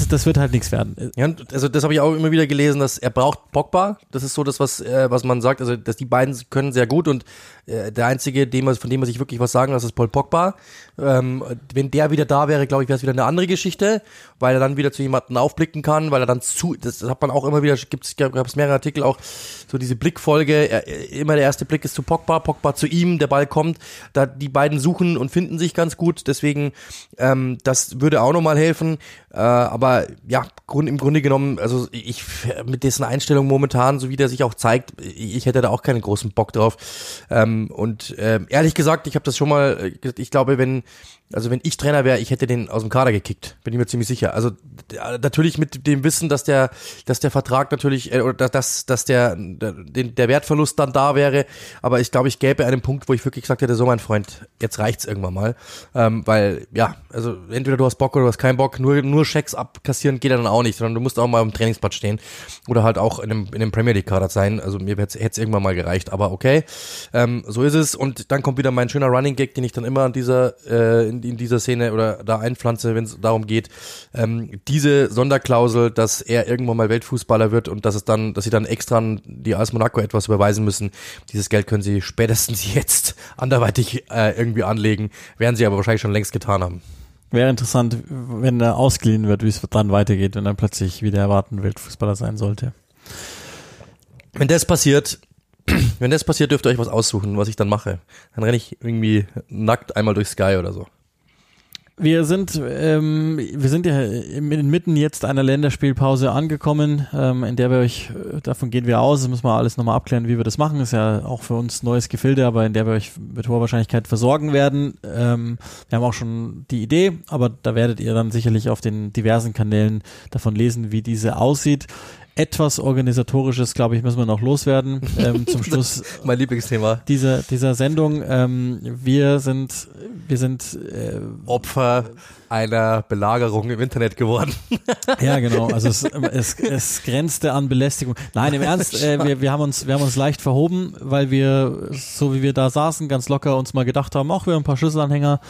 das wird halt nichts werden. Ja, also das habe ich auch immer wieder gelesen, dass er braucht Pogba. Das ist so das, was, äh, was man sagt. Also dass die beiden können sehr gut und äh, der einzige, dem, von dem man sich wirklich was sagen lässt, ist Paul Pogba. Ähm, wenn der wieder da wäre, glaube ich, wäre es wieder eine andere Geschichte, weil er dann wieder zu jemandem aufblicken kann, weil er dann zu, das hat man auch immer wieder, gibt es gab es mehrere Artikel auch, so diese Blickfolge, er, immer der erste Blick ist zu Pogba, Pogba zu ihm, der Ball kommt, da die beiden suchen und finden sich ganz gut, deswegen ähm, das würde auch nochmal helfen. Äh, aber ja, Grund, im Grunde genommen, also ich mit dessen Einstellung momentan, so wie der sich auch zeigt, ich hätte da auch keinen großen Bock drauf. Ähm, und äh, ehrlich gesagt, ich habe das schon mal, äh, ich glaube, wenn also wenn ich Trainer wäre, ich hätte den aus dem Kader gekickt, bin ich mir ziemlich sicher. Also natürlich mit dem Wissen, dass der, dass der Vertrag natürlich äh, oder dass, dass der, der der Wertverlust dann da wäre. Aber ich glaube, ich gäbe einen Punkt, wo ich wirklich gesagt hätte, so mein Freund, jetzt reicht's irgendwann mal, ähm, weil ja, also entweder du hast Bock oder du hast keinen Bock. Nur nur Schecks abkassieren geht dann auch nicht, sondern du musst auch mal im Trainingsplatz stehen oder halt auch in einem in einem Premier League Kader sein. Also mir hätte es irgendwann mal gereicht, aber okay, ähm, so ist es. Und dann kommt wieder mein schöner Running Gag, den ich dann immer an dieser äh, in, in dieser Szene oder da einpflanze, wenn es darum geht, ähm, diese Sonderklausel, dass er irgendwann mal Weltfußballer wird und dass es dann, dass sie dann extra an die AS Monaco etwas überweisen müssen. Dieses Geld können sie spätestens jetzt anderweitig äh, irgendwie anlegen, werden sie aber wahrscheinlich schon längst getan haben. Wäre interessant, wenn er ausgeliehen wird, wie es dann weitergeht, wenn er plötzlich wieder erwarten Weltfußballer sein sollte. Wenn das passiert, wenn das passiert, dürft ihr euch was aussuchen, was ich dann mache. Dann renne ich irgendwie nackt einmal durch Sky oder so. Wir sind, ähm, wir sind ja inmitten jetzt einer Länderspielpause angekommen, ähm, in der wir euch, äh, davon gehen wir aus, das müssen wir alles nochmal abklären, wie wir das machen. Ist ja auch für uns neues Gefilde, aber in der wir euch mit hoher Wahrscheinlichkeit versorgen werden. Ähm, wir haben auch schon die Idee, aber da werdet ihr dann sicherlich auf den diversen Kanälen davon lesen, wie diese aussieht. Etwas organisatorisches, glaube ich, müssen wir noch loswerden. Ähm, zum Schluss. mein Lieblingsthema. Dieser, dieser Sendung. Ähm, wir sind, wir sind äh, Opfer einer Belagerung im Internet geworden. ja, genau. Also es, es, es grenzte an Belästigung. Nein, im Ernst, äh, wir, wir haben uns, wir haben uns leicht verhoben, weil wir, so wie wir da saßen, ganz locker uns mal gedacht haben, auch wir haben ein paar Schlüsselanhänger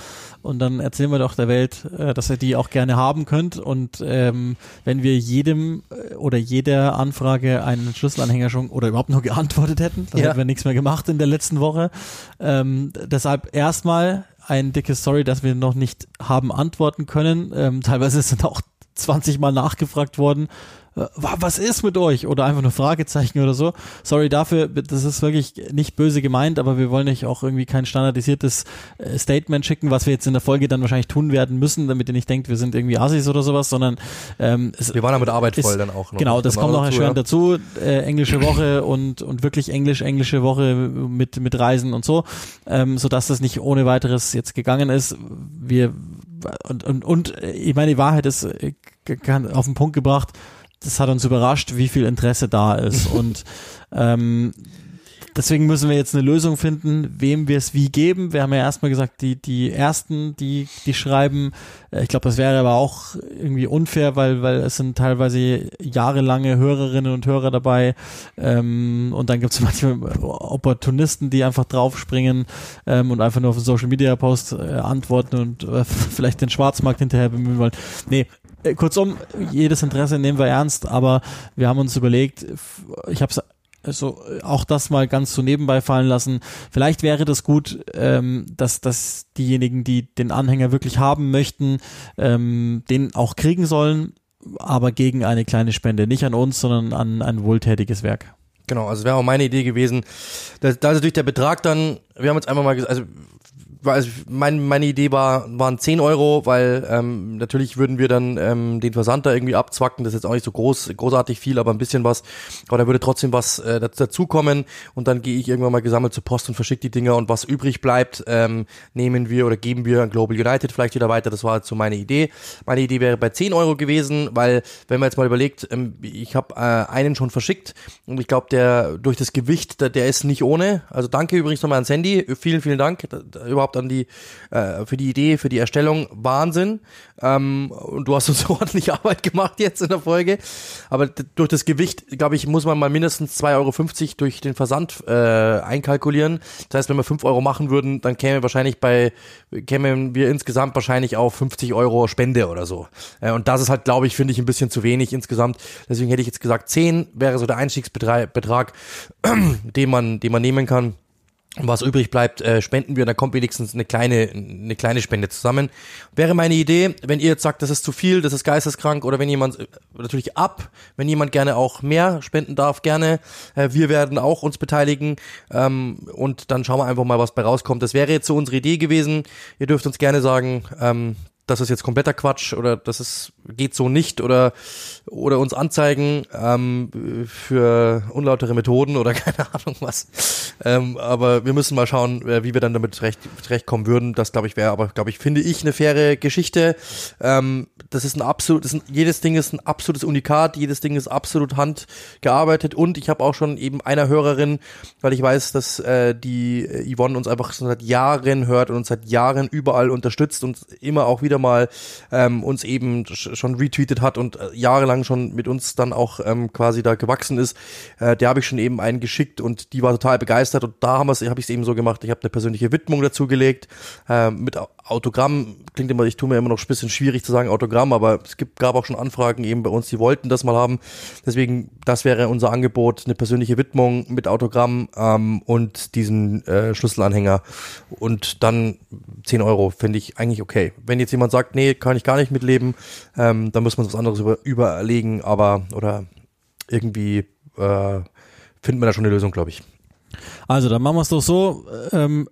und dann erzählen wir doch der Welt, äh, dass ihr die auch gerne haben könnt. Und ähm, wenn wir jedem äh, oder jeder Anfrage einen Schlüsselanhänger schon oder überhaupt nur geantwortet hätten, dann ja. hätten wir nichts mehr gemacht in der letzten Woche. Ähm, deshalb erstmal ein dickes Sorry, dass wir noch nicht haben antworten können. Ähm, teilweise sind auch 20 Mal nachgefragt worden, was ist mit euch? Oder einfach nur Fragezeichen oder so. Sorry dafür, das ist wirklich nicht böse gemeint, aber wir wollen euch auch irgendwie kein standardisiertes äh, Statement schicken, was wir jetzt in der Folge dann wahrscheinlich tun werden müssen, damit ihr nicht denkt, wir sind irgendwie Assis oder sowas, sondern ähm, es, wir waren ja mit Arbeit voll ist, dann auch noch. Genau, das kommt noch erschwerend dazu. Äh, englische Woche und und wirklich Englisch, englische Woche mit mit Reisen und so, ähm, so dass das nicht ohne weiteres jetzt gegangen ist. Wir und und und äh, ich meine die Wahrheit ist äh, auf den Punkt gebracht das hat uns überrascht, wie viel Interesse da ist. Und ähm, deswegen müssen wir jetzt eine Lösung finden, wem wir es wie geben. Wir haben ja erstmal gesagt, die, die ersten, die, die schreiben, äh, ich glaube, das wäre aber auch irgendwie unfair, weil, weil es sind teilweise jahrelange Hörerinnen und Hörer dabei. Ähm, und dann gibt es manchmal Opportunisten, die einfach draufspringen ähm, und einfach nur auf Social Media Post äh, antworten und äh, vielleicht den Schwarzmarkt hinterher bemühen wollen. Nee, kurzum, jedes Interesse nehmen wir ernst, aber wir haben uns überlegt, ich habe es also auch das mal ganz so nebenbei fallen lassen. Vielleicht wäre das gut, ähm, dass, dass diejenigen, die den Anhänger wirklich haben möchten, ähm, den auch kriegen sollen, aber gegen eine kleine Spende. Nicht an uns, sondern an ein wohltätiges Werk. Genau, also wäre auch meine Idee gewesen. Da, ist natürlich der Betrag dann, wir haben uns einfach mal, gesagt, also also mein, meine Idee war, waren 10 Euro, weil ähm, natürlich würden wir dann ähm, den Versand da irgendwie abzwacken. Das ist jetzt auch nicht so groß, großartig viel, aber ein bisschen was. Aber da würde trotzdem was äh, dazukommen und dann gehe ich irgendwann mal gesammelt zur Post und verschicke die Dinger und was übrig bleibt, ähm, nehmen wir oder geben wir an Global United vielleicht wieder weiter. Das war jetzt so meine Idee. Meine Idee wäre bei 10 Euro gewesen, weil wenn man jetzt mal überlegt, ähm, ich habe äh, einen schon verschickt und ich glaube, der durch das Gewicht, der, der ist nicht ohne. Also danke übrigens nochmal an Sandy. Vielen, vielen Dank. Da, da, überhaupt an die, äh, für die Idee, für die Erstellung. Wahnsinn. Ähm, und du hast uns ordentlich Arbeit gemacht jetzt in der Folge. Aber durch das Gewicht, glaube ich, muss man mal mindestens 2,50 Euro durch den Versand äh, einkalkulieren. Das heißt, wenn wir 5 Euro machen würden, dann kämen wir wahrscheinlich bei, kämen wir insgesamt wahrscheinlich auf 50 Euro Spende oder so. Äh, und das ist halt, glaube ich, finde ich ein bisschen zu wenig insgesamt. Deswegen hätte ich jetzt gesagt, 10 wäre so der Einstiegsbetrag, den man, den man nehmen kann. Was übrig bleibt, äh, spenden wir, dann kommt wenigstens eine kleine, eine kleine Spende zusammen. Wäre meine Idee, wenn ihr jetzt sagt, das ist zu viel, das ist geisteskrank, oder wenn jemand, äh, natürlich ab, wenn jemand gerne auch mehr spenden darf, gerne. Äh, wir werden auch uns beteiligen ähm, und dann schauen wir einfach mal, was bei rauskommt. Das wäre jetzt so unsere Idee gewesen. Ihr dürft uns gerne sagen, ähm, das ist jetzt kompletter Quatsch oder das ist geht so nicht oder oder uns anzeigen ähm, für unlautere Methoden oder keine Ahnung was. Ähm, aber wir müssen mal schauen, äh, wie wir dann damit zurecht, zurechtkommen würden. Das glaube ich wäre, aber glaube ich finde ich eine faire Geschichte. Ähm, das ist ein absolut, ist ein, jedes Ding ist ein absolutes Unikat, jedes Ding ist absolut handgearbeitet und ich habe auch schon eben einer Hörerin, weil ich weiß, dass äh, die Yvonne uns einfach schon seit Jahren hört und uns seit Jahren überall unterstützt und immer auch wieder wieder mal ähm, uns eben schon retweetet hat und äh, jahrelang schon mit uns dann auch ähm, quasi da gewachsen ist, äh, der habe ich schon eben einen geschickt und die war total begeistert. Und da haben wir habe ich es eben so gemacht, ich habe eine persönliche Widmung dazu gelegt äh, mit Autogramm klingt immer, ich tue mir immer noch ein bisschen schwierig zu sagen Autogramm, aber es gibt, gab auch schon Anfragen eben bei uns, die wollten das mal haben. Deswegen, das wäre unser Angebot, eine persönliche Widmung mit Autogramm ähm, und diesen äh, Schlüsselanhänger. Und dann 10 Euro finde ich eigentlich okay. Wenn jetzt jemand sagt, nee, kann ich gar nicht mitleben, ähm, dann wir uns was anderes über, überlegen, aber oder irgendwie äh, finden wir da schon eine Lösung, glaube ich. Also, dann machen wir es doch so. Ähm,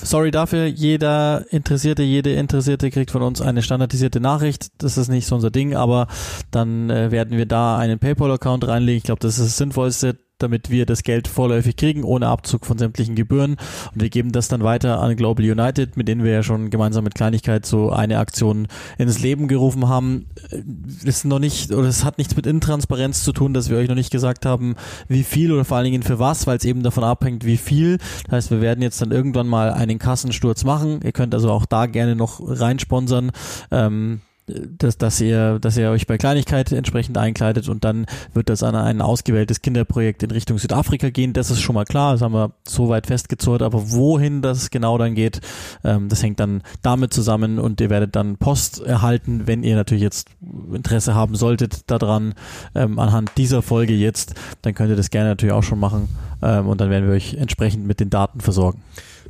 sorry dafür, jeder Interessierte, jede Interessierte kriegt von uns eine standardisierte Nachricht. Das ist nicht so unser Ding, aber dann äh, werden wir da einen PayPal-Account reinlegen. Ich glaube, das ist das Sinnvollste damit wir das Geld vorläufig kriegen, ohne Abzug von sämtlichen Gebühren. Und wir geben das dann weiter an Global United, mit denen wir ja schon gemeinsam mit Kleinigkeit so eine Aktion ins Leben gerufen haben. Das ist noch nicht, oder es hat nichts mit Intransparenz zu tun, dass wir euch noch nicht gesagt haben, wie viel oder vor allen Dingen für was, weil es eben davon abhängt, wie viel. Das heißt, wir werden jetzt dann irgendwann mal einen Kassensturz machen. Ihr könnt also auch da gerne noch reinsponsern. Ähm, dass, dass ihr, dass ihr euch bei Kleinigkeit entsprechend einkleidet und dann wird das an ein ausgewähltes Kinderprojekt in Richtung Südafrika gehen. Das ist schon mal klar, das haben wir so weit festgezurrt, aber wohin das genau dann geht, ähm, das hängt dann damit zusammen und ihr werdet dann Post erhalten, wenn ihr natürlich jetzt Interesse haben solltet daran, ähm, anhand dieser Folge jetzt, dann könnt ihr das gerne natürlich auch schon machen ähm, und dann werden wir euch entsprechend mit den Daten versorgen.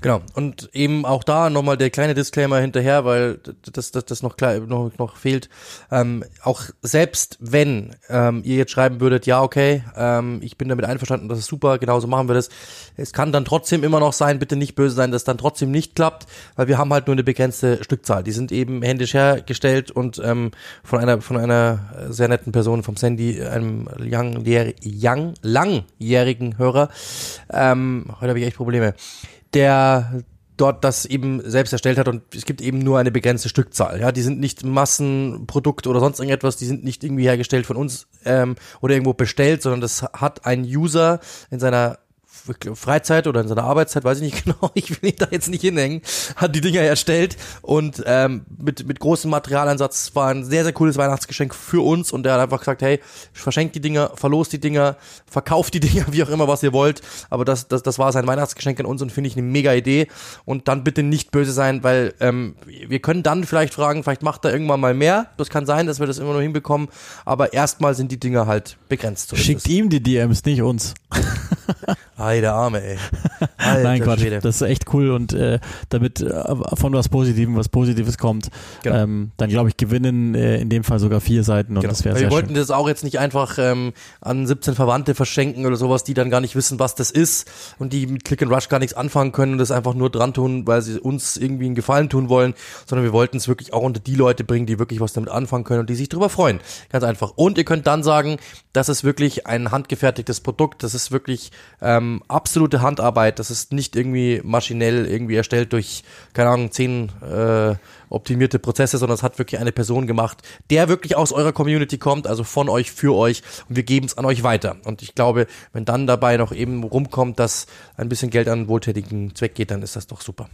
Genau. Und eben auch da nochmal der kleine Disclaimer hinterher, weil das, das, das noch, klar, noch, noch fehlt. Ähm, auch selbst wenn ähm, ihr jetzt schreiben würdet, ja, okay, ähm, ich bin damit einverstanden, das ist super, genauso machen wir das. Es kann dann trotzdem immer noch sein, bitte nicht böse sein, dass dann trotzdem nicht klappt, weil wir haben halt nur eine begrenzte Stückzahl. Die sind eben händisch hergestellt und ähm, von einer von einer sehr netten Person vom Sandy, einem young, young, langjährigen Hörer. Ähm, heute habe ich echt Probleme der dort das eben selbst erstellt hat und es gibt eben nur eine begrenzte Stückzahl. Ja, die sind nicht Massenprodukt oder sonst irgendetwas, die sind nicht irgendwie hergestellt von uns ähm, oder irgendwo bestellt, sondern das hat ein User in seiner Freizeit oder in seiner Arbeitszeit, weiß ich nicht genau, ich will ihn da jetzt nicht hinhängen, hat die Dinger erstellt und ähm, mit, mit großem Materialeinsatz war ein sehr, sehr cooles Weihnachtsgeschenk für uns und der hat einfach gesagt, hey, verschenkt die Dinger, verlost die Dinger, verkauft die Dinger, wie auch immer, was ihr wollt, aber das, das, das war sein Weihnachtsgeschenk an uns und finde ich eine mega Idee und dann bitte nicht böse sein, weil ähm, wir können dann vielleicht fragen, vielleicht macht er irgendwann mal mehr, das kann sein, dass wir das immer nur hinbekommen, aber erstmal sind die Dinger halt begrenzt. So Schickt ihm die DMs, nicht uns. Ei, der Arme, ey. Alter Nein, Quatsch. Schwede. Das ist echt cool und äh, damit äh, von was Positivem was Positives kommt, genau. ähm, dann glaube ich gewinnen äh, in dem Fall sogar vier Seiten und genau. das wäre sehr Wir wollten schön. das auch jetzt nicht einfach ähm, an 17 Verwandte verschenken oder sowas, die dann gar nicht wissen, was das ist und die mit Click and Rush gar nichts anfangen können und das einfach nur dran tun, weil sie uns irgendwie einen Gefallen tun wollen, sondern wir wollten es wirklich auch unter die Leute bringen, die wirklich was damit anfangen können und die sich darüber freuen. Ganz einfach. Und ihr könnt dann sagen, das ist wirklich ein handgefertigtes Produkt, das ist wirklich ähm, absolute Handarbeit. Das ist nicht irgendwie maschinell irgendwie erstellt durch, keine Ahnung, zehn äh, optimierte Prozesse, sondern es hat wirklich eine Person gemacht, der wirklich aus eurer Community kommt, also von euch für euch und wir geben es an euch weiter. Und ich glaube, wenn dann dabei noch eben rumkommt, dass ein bisschen Geld an wohltätigen Zweck geht, dann ist das doch super.